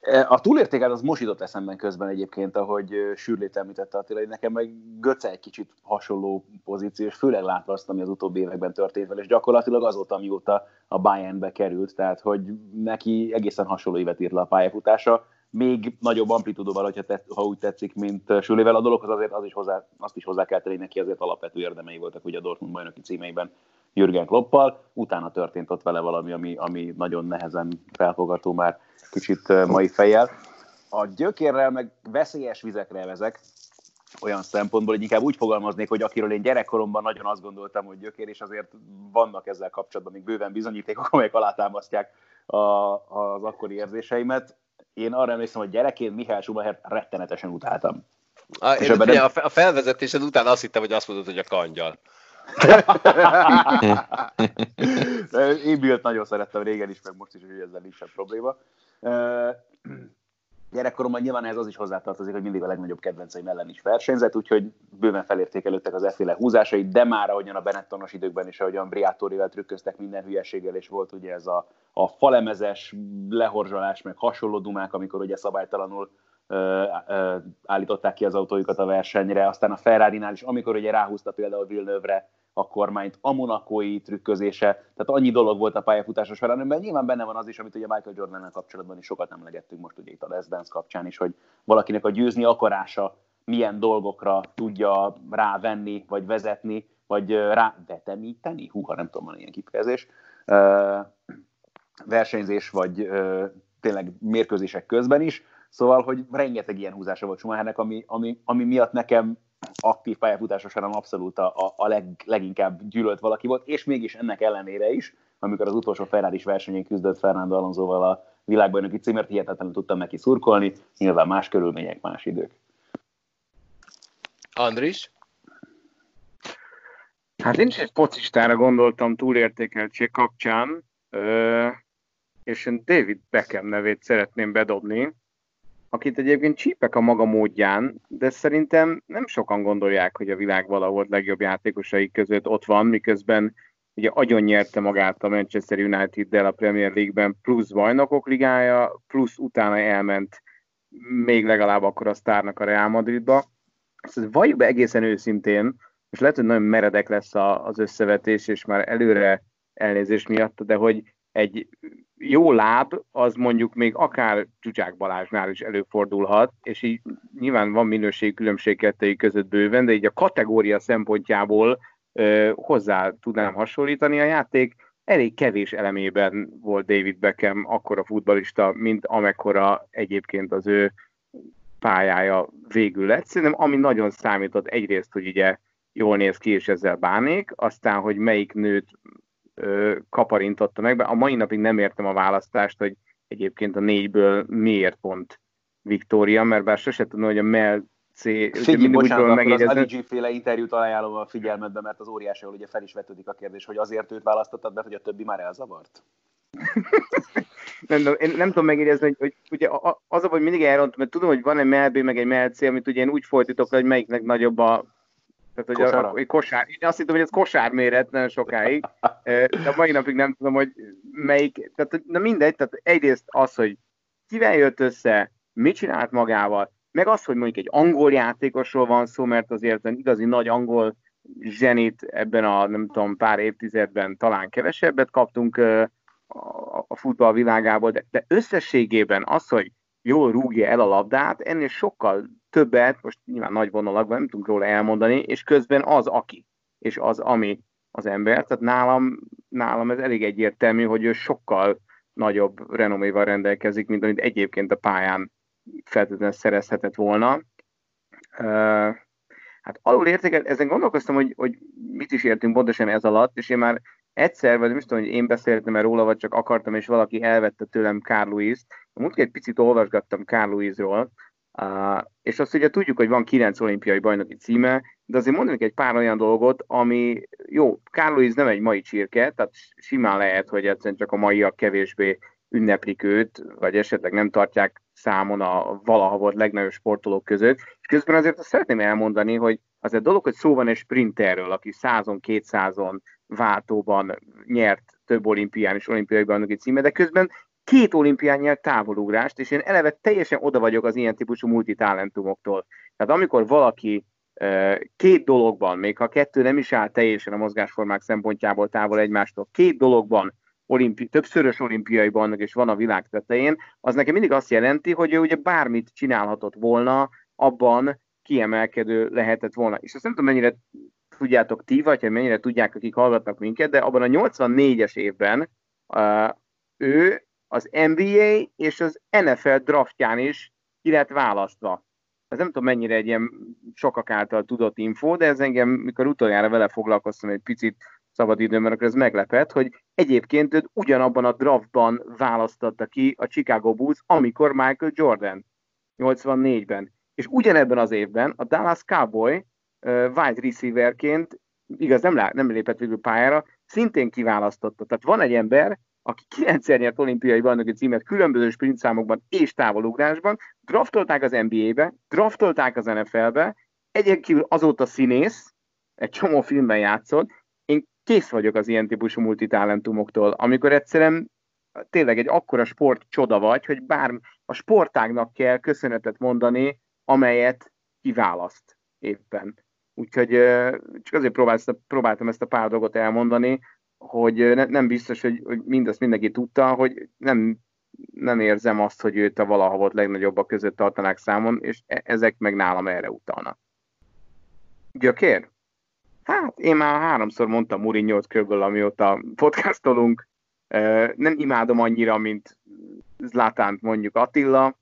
E, a túlértékelt az most jutott eszemben közben egyébként, ahogy Sürlét említette Attila, hogy nekem meg Göce egy kicsit hasonló pozíció, és főleg látva azt, ami az utóbbi években történt vele, és gyakorlatilag azóta, amióta a Bayernbe került, tehát hogy neki egészen hasonló évet írt le a pályafutása, még nagyobb amplitudóval, hogyha te, ha úgy tetszik, mint Sürlével. A dologhoz, azért az is hozzá, azt is hozzá kell tenni neki, azért alapvető érdemei voltak ugye a Dortmund bajnoki címeiben Jürgen Kloppal, utána történt ott vele valami, ami, ami nagyon nehezen felfogató már kicsit mai fejjel. A gyökérrel meg veszélyes vizekre vezek, olyan szempontból, hogy inkább úgy fogalmaznék, hogy akiről én gyerekkoromban nagyon azt gondoltam, hogy gyökér, és azért vannak ezzel kapcsolatban még bőven bizonyítékok, amelyek alátámasztják a, az akkori érzéseimet. Én arra emlékszem, hogy gyerekként Mihály Schumacher rettenetesen utáltam. A, és én, nem... a felvezetésed után azt hittem, hogy azt mondod, hogy a kangyal. Én Bilt nagyon szerettem régen is, meg most is, hogy ezzel nincs probléma. Gyerekkoromban nyilván ez az is hozzátartozik, hogy mindig a legnagyobb kedvenceim ellen is versenyzett, úgyhogy bőven felértékelődtek az efféle húzásai, de már ahogyan a Benettonos időkben is, ahogyan Briatorivel trükköztek minden hülyeséggel, és volt ugye ez a, a falemezes lehorzsolás, meg hasonló dumák, amikor ugye szabálytalanul állították ki az autójukat a versenyre, aztán a Ferrari-nál is, amikor ugye ráhúzta például Villeneuve-re a kormányt, a monakói trükközése, tehát annyi dolog volt a pályafutása során, amiben nyilván benne van az is, amit ugye Michael jordan kapcsolatban is sokat emlegettünk most ugye itt a Les Dance kapcsán is, hogy valakinek a győzni akarása milyen dolgokra tudja rávenni, vagy vezetni, vagy rávetemíteni, húha, nem tudom, van ilyen kifejezés, versenyzés, vagy tényleg mérkőzések közben is, Szóval, hogy rengeteg ilyen húzása volt Schumachernek, ami, ami, ami miatt nekem aktív pályafutása során abszolút a, a leg, leginkább gyűlölt valaki volt, és mégis ennek ellenére is, amikor az utolsó ferrari versenyén küzdött Fernando Alonsoval a világbajnoki címért, hihetetlenül tudtam neki szurkolni, nyilván más körülmények, más idők. Andris? Hát én is egy focistára gondoltam túlértékeltség kapcsán, és én David Beckham nevét szeretném bedobni, akit egyébként csípek a maga módján, de szerintem nem sokan gondolják, hogy a világ valahol legjobb játékosai között ott van, miközben ugye agyon nyerte magát a Manchester United-del a Premier League-ben, plusz bajnokok ligája, plusz utána elment még legalább akkor a sztárnak a Real Madridba. Szóval valljuk be egészen őszintén, és lehet, hogy nagyon meredek lesz az összevetés, és már előre elnézés miatt, de hogy egy jó láb, az mondjuk még akár Csúcsák Balázsnál is előfordulhat, és így nyilván van minőség különbség kettői között bőven, de így a kategória szempontjából ö, hozzá tudnám hasonlítani a játék. Elég kevés elemében volt David Beckham akkora futbalista, mint amekkora egyébként az ő pályája végül lett. Szerintem ami nagyon számított egyrészt, hogy ugye jól néz ki, és ezzel bánék, aztán, hogy melyik nőt ö, kaparintotta meg. A mai napig nem értem a választást, hogy egyébként a négyből miért pont Viktória, mert bár sose tudom, hogy a Mel C... Figyelj, bocsánat, akkor az Ali féle interjút ajánlom a figyelmetbe, mert az óriási, ugye fel is vetődik a kérdés, hogy azért őt választottad be, hogy a többi már elzavart? [LAUGHS] nem, nem, én nem tudom megérzni, hogy, hogy ugye az a, hogy mindig elrontom, mert tudom, hogy van egy melb, meg egy melc, amit ugye én úgy folytatok, hogy melyiknek nagyobb a tehát, hogy a, a, kosár, én azt hittem, hogy ez kosárméret nagyon sokáig, [LAUGHS] de mai napig nem tudom, hogy melyik, tehát na mindegy, tehát egyrészt az, hogy kivel jött össze, mit csinált magával, meg az, hogy mondjuk egy angol játékosról van szó, mert azért igazi nagy angol zsenit ebben a nem tudom, pár évtizedben talán kevesebbet kaptunk a futball világából, de, de összességében az, hogy jól rúgja el a labdát, ennél sokkal többet, most nyilván nagy vonalakban nem tudunk róla elmondani, és közben az, aki, és az, ami az ember. Tehát nálam, nálam ez elég egyértelmű, hogy ő sokkal nagyobb renoméval rendelkezik, mint amit egyébként a pályán feltétlenül szerezhetett volna. Hát alul értékel, ezen gondolkoztam, hogy, hogy mit is értünk pontosan ez alatt, és én már egyszer, vagy nem tudom, hogy én beszéltem róla, vagy csak akartam, és valaki elvette tőlem Carl Lewis-t. Múltkor egy picit olvasgattam Carl Lewis-ról, uh, és azt ugye tudjuk, hogy van kilenc olimpiai bajnoki címe, de azért mondanék egy pár olyan dolgot, ami jó, Lewis nem egy mai csirke, tehát simán lehet, hogy egyszerűen csak a maiak kevésbé ünneplik őt, vagy esetleg nem tartják számon a valaha volt legnagyobb sportolók között. És közben azért azt szeretném elmondani, hogy az egy dolog, hogy szó van egy sprinterről, aki százon, kétszázon váltóban nyert több olimpián és olimpiai bajnoki címe, de közben két olimpián nyert távolugrást, és én eleve teljesen oda vagyok az ilyen típusú multitalentumoktól. Tehát amikor valaki két dologban, még ha kettő nem is áll teljesen a mozgásformák szempontjából távol egymástól, két dologban olimpi, többszörös olimpiai bajnok és van a világ tetején, az nekem mindig azt jelenti, hogy ő ugye bármit csinálhatott volna, abban kiemelkedő lehetett volna. És azt nem tudom, mennyire tudjátok ti, vagy hogy mennyire tudják, akik hallgatnak minket, de abban a 84-es évben uh, ő az NBA és az NFL draftján is ki lett választva. Ez nem tudom, mennyire egy ilyen sokak által tudott info, de ez engem, mikor utoljára vele foglalkoztam egy picit szabadidőmben, akkor ez meglepett, hogy egyébként őt ugyanabban a draftban választotta ki a Chicago Bulls, amikor Michael Jordan 84-ben. És ugyanebben az évben a Dallas Cowboy uh, wide receiverként, igaz, nem, lá, nem lépett végül pályára, szintén kiválasztotta. Tehát van egy ember, aki 9 nyert olimpiai bajnoki címet különböző sprintszámokban és távolugrásban, draftolták az NBA-be, draftolták az NFL-be, egyébként azóta színész, egy csomó filmben játszott, én kész vagyok az ilyen típusú multitalentumoktól, amikor egyszerűen tényleg egy akkora sport csoda vagy, hogy bár a sportágnak kell köszönetet mondani, amelyet kiválaszt éppen. Úgyhogy csak azért próbáltam ezt a pár dolgot elmondani, hogy ne, nem biztos, hogy, hogy mindazt mindenki tudta, hogy nem, nem érzem azt, hogy őt a valaha volt legnagyobbak között tartanák számon, és e, ezek meg nálam erre utalnak. Gyökér? Hát én már háromszor mondtam Mourinho-t körülbelül, amióta podcastolunk. Nem imádom annyira, mint Zlatánt mondjuk Attila,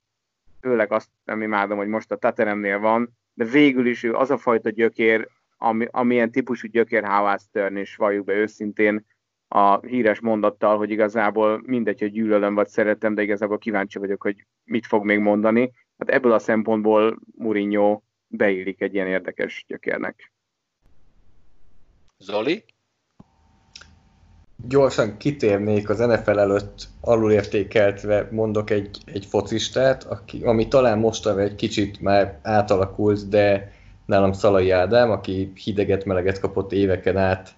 főleg azt nem imádom, hogy most a Tateremnél van, de végül is ő az a fajta gyökér, ami, amilyen típusú gyökér Howard Stern, és valljuk be őszintén, a híres mondattal, hogy igazából mindegy, hogy gyűlölöm vagy szeretem, de igazából kíváncsi vagyok, hogy mit fog még mondani. Hát ebből a szempontból Mourinho beillik egy ilyen érdekes gyökérnek. Zoli? Gyorsan kitérnék az NFL előtt alulértékeltve mondok egy, egy focistát, aki, ami talán mostanra egy kicsit már átalakult, de nálam Szalai Ádám, aki hideget, meleget kapott éveken át,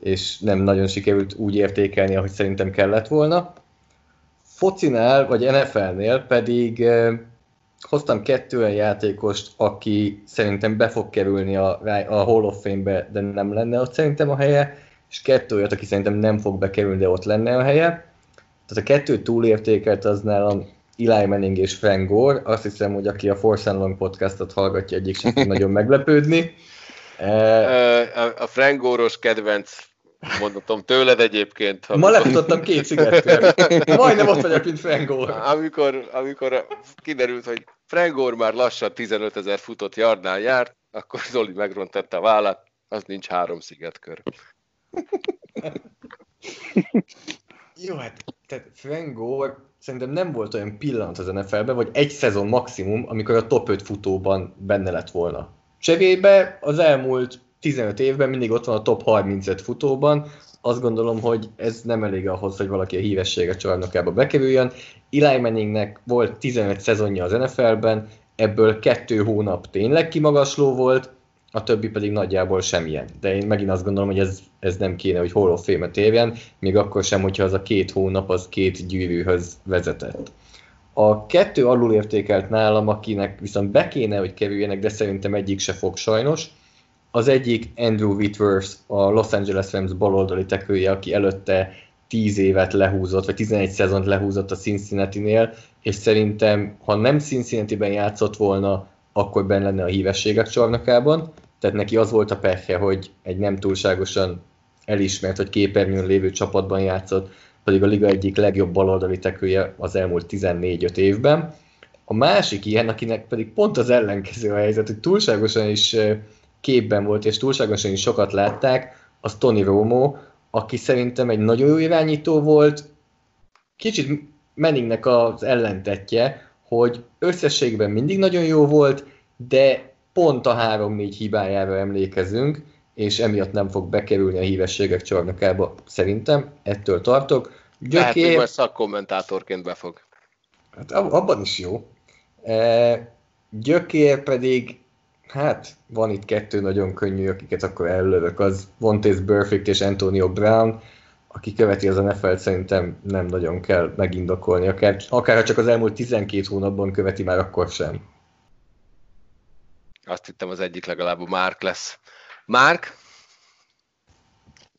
és nem nagyon sikerült úgy értékelni, ahogy szerintem kellett volna. Focinál, vagy NFL-nél pedig eh, hoztam kettő olyan játékost, aki szerintem be fog kerülni a, a Hall of Fame-be, de nem lenne ott szerintem a helye, és kettő olyat, aki szerintem nem fog bekerülni, de ott lenne a helye. Tehát a kettő túlértékelt az nálam Eli Manning és Frank Gore. Azt hiszem, hogy aki a Force and Long podcastot hallgatja, egyik sem tud nagyon meglepődni. [LAUGHS] A Frank Gore-os kedvenc mondatom tőled egyébként. Amikor... Ma lefutottam két szigetről. Majdnem ott vagyok, mint Frank Gore. Amikor, amikor kiderült, hogy Frengor már lassan 15 ezer futott yardnál járt, akkor Zoli megrontatta a vállat, az nincs három szigetkör. [LAUGHS] Jó, hát tehát Frank Gore szerintem nem volt olyan pillanat az NFL-ben, vagy egy szezon maximum, amikor a top 5 futóban benne lett volna. Cserébe az elmúlt 15 évben mindig ott van a top 35 futóban, azt gondolom, hogy ez nem elég ahhoz, hogy valaki a hívessége csarnokába bekerüljön. Eli Manningnek volt 15 szezonja az NFL-ben, ebből kettő hónap tényleg kimagasló volt, a többi pedig nagyjából semmilyen. De én megint azt gondolom, hogy ez, ez nem kéne, hogy Hall of Fame-et érjen, még akkor sem, hogyha az a két hónap az két gyűrűhöz vezetett. A kettő alulértékelt nálam, akinek viszont be kéne, hogy kerüljenek, de szerintem egyik se fog sajnos, az egyik Andrew Whitworth, a Los Angeles Rams baloldali tekője, aki előtte 10 évet lehúzott, vagy 11 szezont lehúzott a Cincinnati-nél, és szerintem, ha nem Cincinnati-ben játszott volna, akkor benne lenne a hívességek csarnokában. Tehát neki az volt a perhe, hogy egy nem túlságosan elismert, vagy képernyőn lévő csapatban játszott, pedig a liga egyik legjobb baloldali tekője az elmúlt 14-5 évben. A másik ilyen, akinek pedig pont az ellenkező a helyzet, hogy túlságosan is képben volt, és túlságosan is sokat látták, az Tony Romo, aki szerintem egy nagyon jó irányító volt, kicsit Manningnek az ellentetje, hogy összességben mindig nagyon jó volt, de pont a 3-4 hibájára emlékezünk, és emiatt nem fog bekerülni a hívességek csarnokába, szerintem, ettől tartok. Gyökér... Lehet, hogy majd szakkommentátorként befog. Hát abban is jó. E, Gyökér pedig Hát, van itt kettő nagyon könnyű, akiket akkor ellövök, az Vontaze Perfect és Antonio Brown, aki követi az NFL-t, szerintem nem nagyon kell megindokolni, akár, akár csak az elmúlt 12 hónapban követi, már akkor sem. Azt hittem az egyik legalább a Mark lesz. Mark?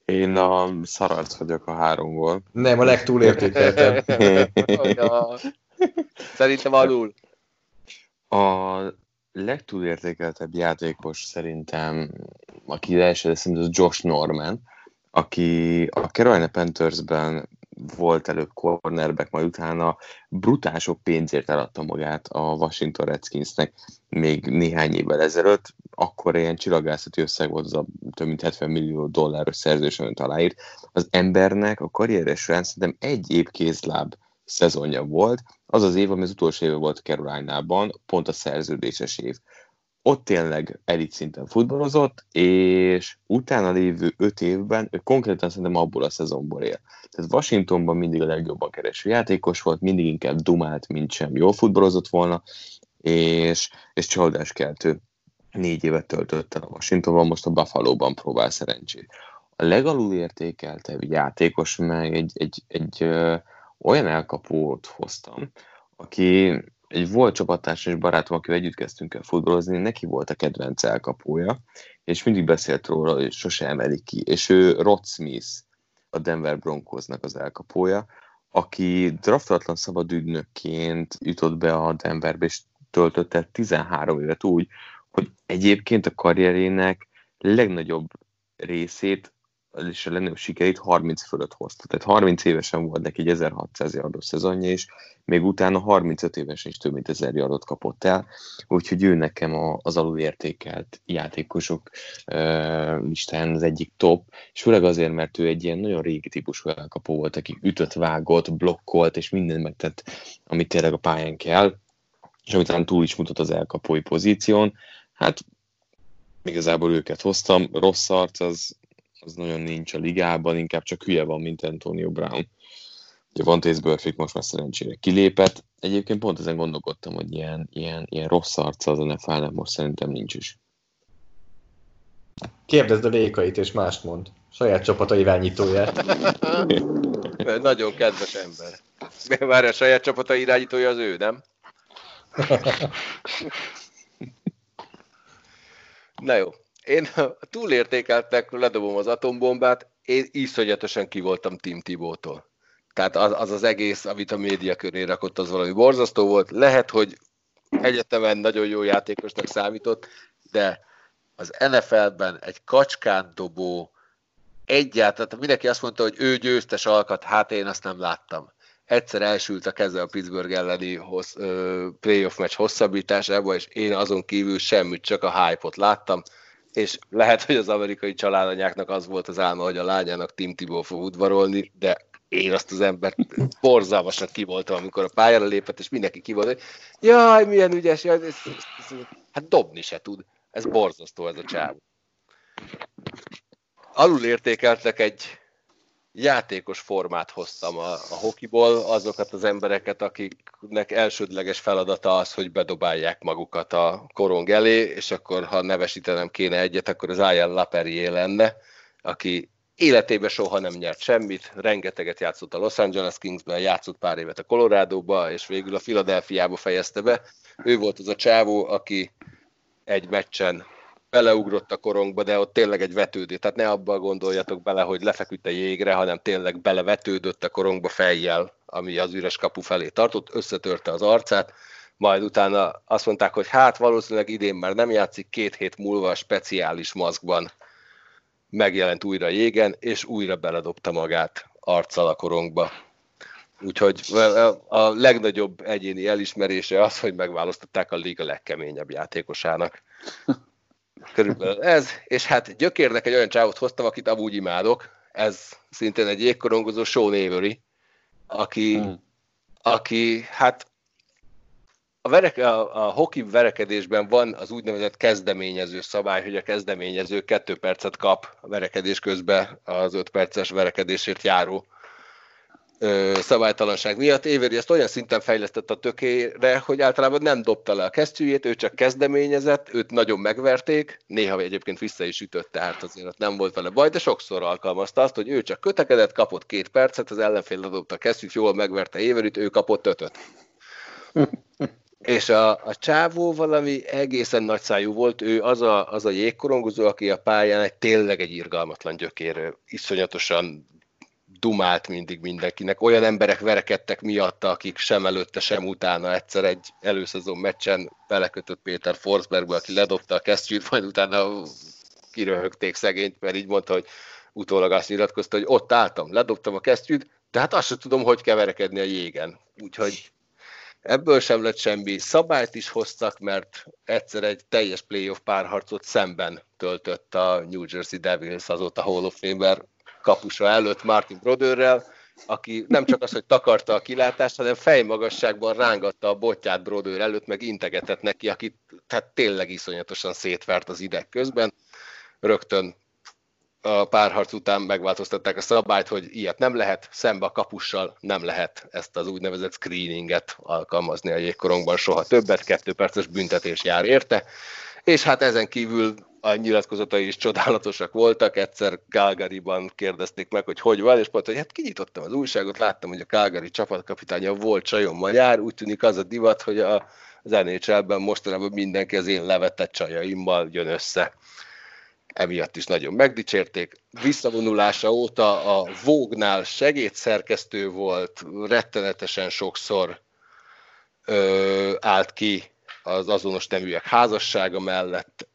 Én a szararc vagyok a háromból. Nem, a legtúlértékeltebb. [LAUGHS] Szerintem alul. A legtúlértékeltebb játékos szerintem, aki első szerintem az Josh Norman, aki a Carolina Panthersben volt előbb cornerback, majd utána brutál sok pénzért eladta magát a Washington Redskinsnek még néhány évvel ezelőtt, akkor ilyen csillagászati összeg volt az a több mint 70 millió dolláros szerződés, amit aláírt. Az embernek a karrieres során szerintem egy év kézláb szezonja volt, az az év, ami az utolsó éve volt Caroline-ban, pont a szerződéses év. Ott tényleg elit szinten futballozott, és utána lévő öt évben ő konkrétan szerintem abból a szezonból él. Tehát Washingtonban mindig a legjobban kereső játékos volt, mindig inkább dumált, mint sem jól futballozott volna, és, és csalódáskeltő négy évet töltött el a Washingtonban, most a Buffalo-ban próbál szerencsét. A legalul értékeltebb játékos meg egy, egy, egy, egy olyan elkapót hoztam, aki egy volt csapattárs és barátom, akivel együtt kezdtünk el futballozni, neki volt a kedvenc elkapója, és mindig beszélt róla, hogy sose emelik ki. És ő Rod Smith, a Denver Broncosnak az elkapója, aki draftatlan szabad ügynökként jutott be a Denverbe, és töltötte 13 évet úgy, hogy egyébként a karrierének legnagyobb részét és a legnagyobb sikerét 30 fölött hozta. Tehát 30 évesen volt neki egy 1600 yardos szezonja, és még utána 35 évesen is több mint 1000 yardot kapott el, úgyhogy ő nekem az alulértékelt játékosok listán az egyik top, és főleg azért, mert ő egy ilyen nagyon régi típusú elkapó volt, aki ütött, vágott, blokkolt, és minden megtett, amit tényleg a pályán kell, és amit túl is mutat az elkapói pozíción, hát igazából őket hoztam, rossz arc, az az nagyon nincs a ligában, inkább csak hülye van, mint Antonio Brown. Ugye van Taze Burfict most már szerencsére kilépett. Egyébként pont ezen gondolkodtam, hogy ilyen, ilyen, ilyen rossz arca az NFL-nek most szerintem nincs is. Kérdezd a lékait, és mást mond. Saját csapata irányítóját. Nagyon kedves ember. Várj, a saját csapata irányítója az ő, nem? [LAUGHS] Na jó, én [LAUGHS] túlértékeltek, ledobom az atombombát, én iszonyatosan ki voltam Tim Tibótól. Tehát az, az az egész, amit a média köré rakott, az valami borzasztó volt. Lehet, hogy egyetemen nagyon jó játékosnak számított, de az NFL-ben egy kacskán dobó egyáltalán, mindenki azt mondta, hogy ő győztes alkat, hát én azt nem láttam. egyszer elsült a keze a Pittsburgh elleni hossz, ö, playoff meccs hosszabbításába, és én azon kívül semmit, csak a hype-ot láttam, és lehet, hogy az amerikai családanyáknak az volt az álma, hogy a lányának Tim Tebow fog udvarolni, de én azt az embert borzalmasan kivoltam, amikor a pályára lépett, és mindenki kivolt, hogy jaj, milyen ügyes, jaj, ez, ez, ez, hát dobni se tud. Ez borzasztó ez a csávó. Alul értékeltek egy játékos formát hoztam a, a hokiból, azokat az embereket, akiknek elsődleges feladata az, hogy bedobálják magukat a korong elé, és akkor, ha nevesítenem kéne egyet, akkor az Ian Laperié lenne, aki életében soha nem nyert semmit, rengeteget játszott a Los Angeles Kingsben, játszott pár évet a Colorado-ba, és végül a Philadelphia-ba fejezte be. Ő volt az a csávó, aki egy meccsen beleugrott a korongba, de ott tényleg egy vetődő. Tehát ne abba gondoljatok bele, hogy lefeküdt a jégre, hanem tényleg belevetődött a korongba fejjel, ami az üres kapu felé tartott, összetörte az arcát, majd utána azt mondták, hogy hát valószínűleg idén már nem játszik, két hét múlva a speciális maszkban megjelent újra jégen, és újra beledobta magát arccal a korongba. Úgyhogy a legnagyobb egyéni elismerése az, hogy megválasztották a liga legkeményebb játékosának. [LAUGHS] Körülbelül ez, és hát gyökérnek egy olyan csávot hoztam, akit amúgy imádok, ez szintén egy jégkorongozó Sean Avery, aki, hmm. aki hát a, vereke, a, a hoki verekedésben van az úgynevezett kezdeményező szabály, hogy a kezdeményező kettő percet kap a verekedés közben az öt perces verekedésért járó szabálytalanság miatt. Éveri ezt olyan szinten fejlesztett a tökére, hogy általában nem dobta le a kesztyűjét, ő csak kezdeményezett, őt nagyon megverték, néha egyébként vissza is ütött, tehát azért nem volt vele baj, de sokszor alkalmazta azt, hogy ő csak kötekedett, kapott két percet, az ellenfél ledobta a kesztyűt, jól megverte Éverit, ő kapott ötöt. És a, a csávó valami egészen nagyszájú volt, ő az a, az a jégkorongozó, aki a pályán egy tényleg egy irgalmatlan gyökérő, iszonyatosan dumált mindig mindenkinek. Olyan emberek verekedtek miatta, akik sem előtte, sem utána egyszer egy előszezon meccsen belekötött Péter Forsbergbe, aki ledobta a kesztyűt, majd utána kiröhögték szegényt, mert így mondta, hogy utólag azt nyilatkozta, hogy ott álltam, ledobtam a kesztyűt, de hát azt sem tudom, hogy keverekedni a jégen. Úgyhogy ebből sem lett semmi. Szabályt is hoztak, mert egyszer egy teljes playoff párharcot szemben töltött a New Jersey Devils, azóta Hall of Famer kapusa előtt Martin Brodőrrel, aki nem csak az, hogy takarta a kilátást, hanem fejmagasságban rángatta a botját Brodőr előtt, meg integetett neki, akit tehát tényleg iszonyatosan szétvert az ideg közben. Rögtön a párharc után megváltoztatták a szabályt, hogy ilyet nem lehet, szembe a kapussal nem lehet ezt az úgynevezett screeninget alkalmazni a jégkorongban soha többet, kettő perces büntetés jár érte, és hát ezen kívül a nyilatkozatai is csodálatosak voltak. Egyszer Calgary-ban kérdezték meg, hogy hogy van, és mondta, hogy hát kinyitottam az újságot, láttam, hogy a Calgary csapatkapitánya volt Csajon jár, úgy tűnik az a divat, hogy a, az NHL-ben mostanában mindenki az én levetett csajaimmal jön össze. Emiatt is nagyon megdicsérték. Visszavonulása óta a Vognál segédszerkesztő volt, rettenetesen sokszor ö, állt ki az azonos neműek házassága mellett,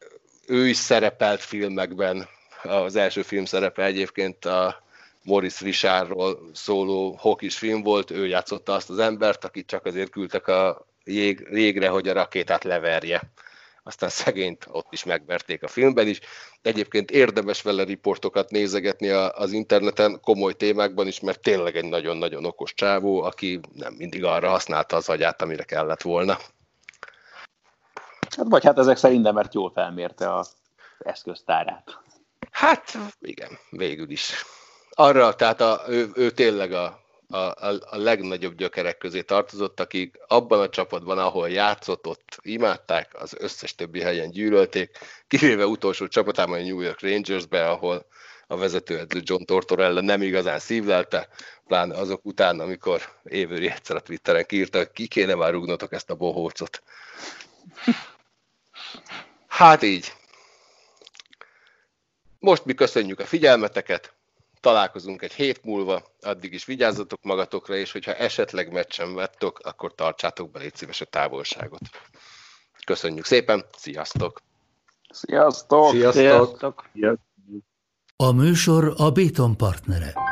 ő is szerepelt filmekben, az első film szerepe egyébként a Morris Richardról szóló hokis film volt, ő játszotta azt az embert, akit csak azért küldtek a jég, jégre, hogy a rakétát leverje. Aztán szegényt ott is megverték a filmben is. Egyébként érdemes vele riportokat nézegetni az interneten, komoly témákban is, mert tényleg egy nagyon-nagyon okos csávó, aki nem mindig arra használta az agyát, amire kellett volna. Hát vagy hát ezek szerint nem, mert jól felmérte a eszköztárát. Hát igen, végül is. Arra, tehát a, ő, ő tényleg a, a, a legnagyobb gyökerek közé tartozott, akik abban a csapatban, ahol játszott, ott imádták, az összes többi helyen gyűlölték, kivéve utolsó csapatában a New York Rangersbe, ahol a vezetőedző John Tortorella nem igazán szívlelte, pláne azok után, amikor Évőri egyszer a Twitteren kiírta, hogy ki kéne már rúgnotok ezt a bohócot. Hát így. Most mi köszönjük a figyelmeteket, találkozunk egy hét múlva, addig is vigyázzatok magatokra, és hogyha esetleg meccsen vettok, akkor tartsátok be légy szíves a távolságot. Köszönjük szépen, sziasztok! Sziasztok! Sziasztok! sziasztok. A műsor a Béton partnere.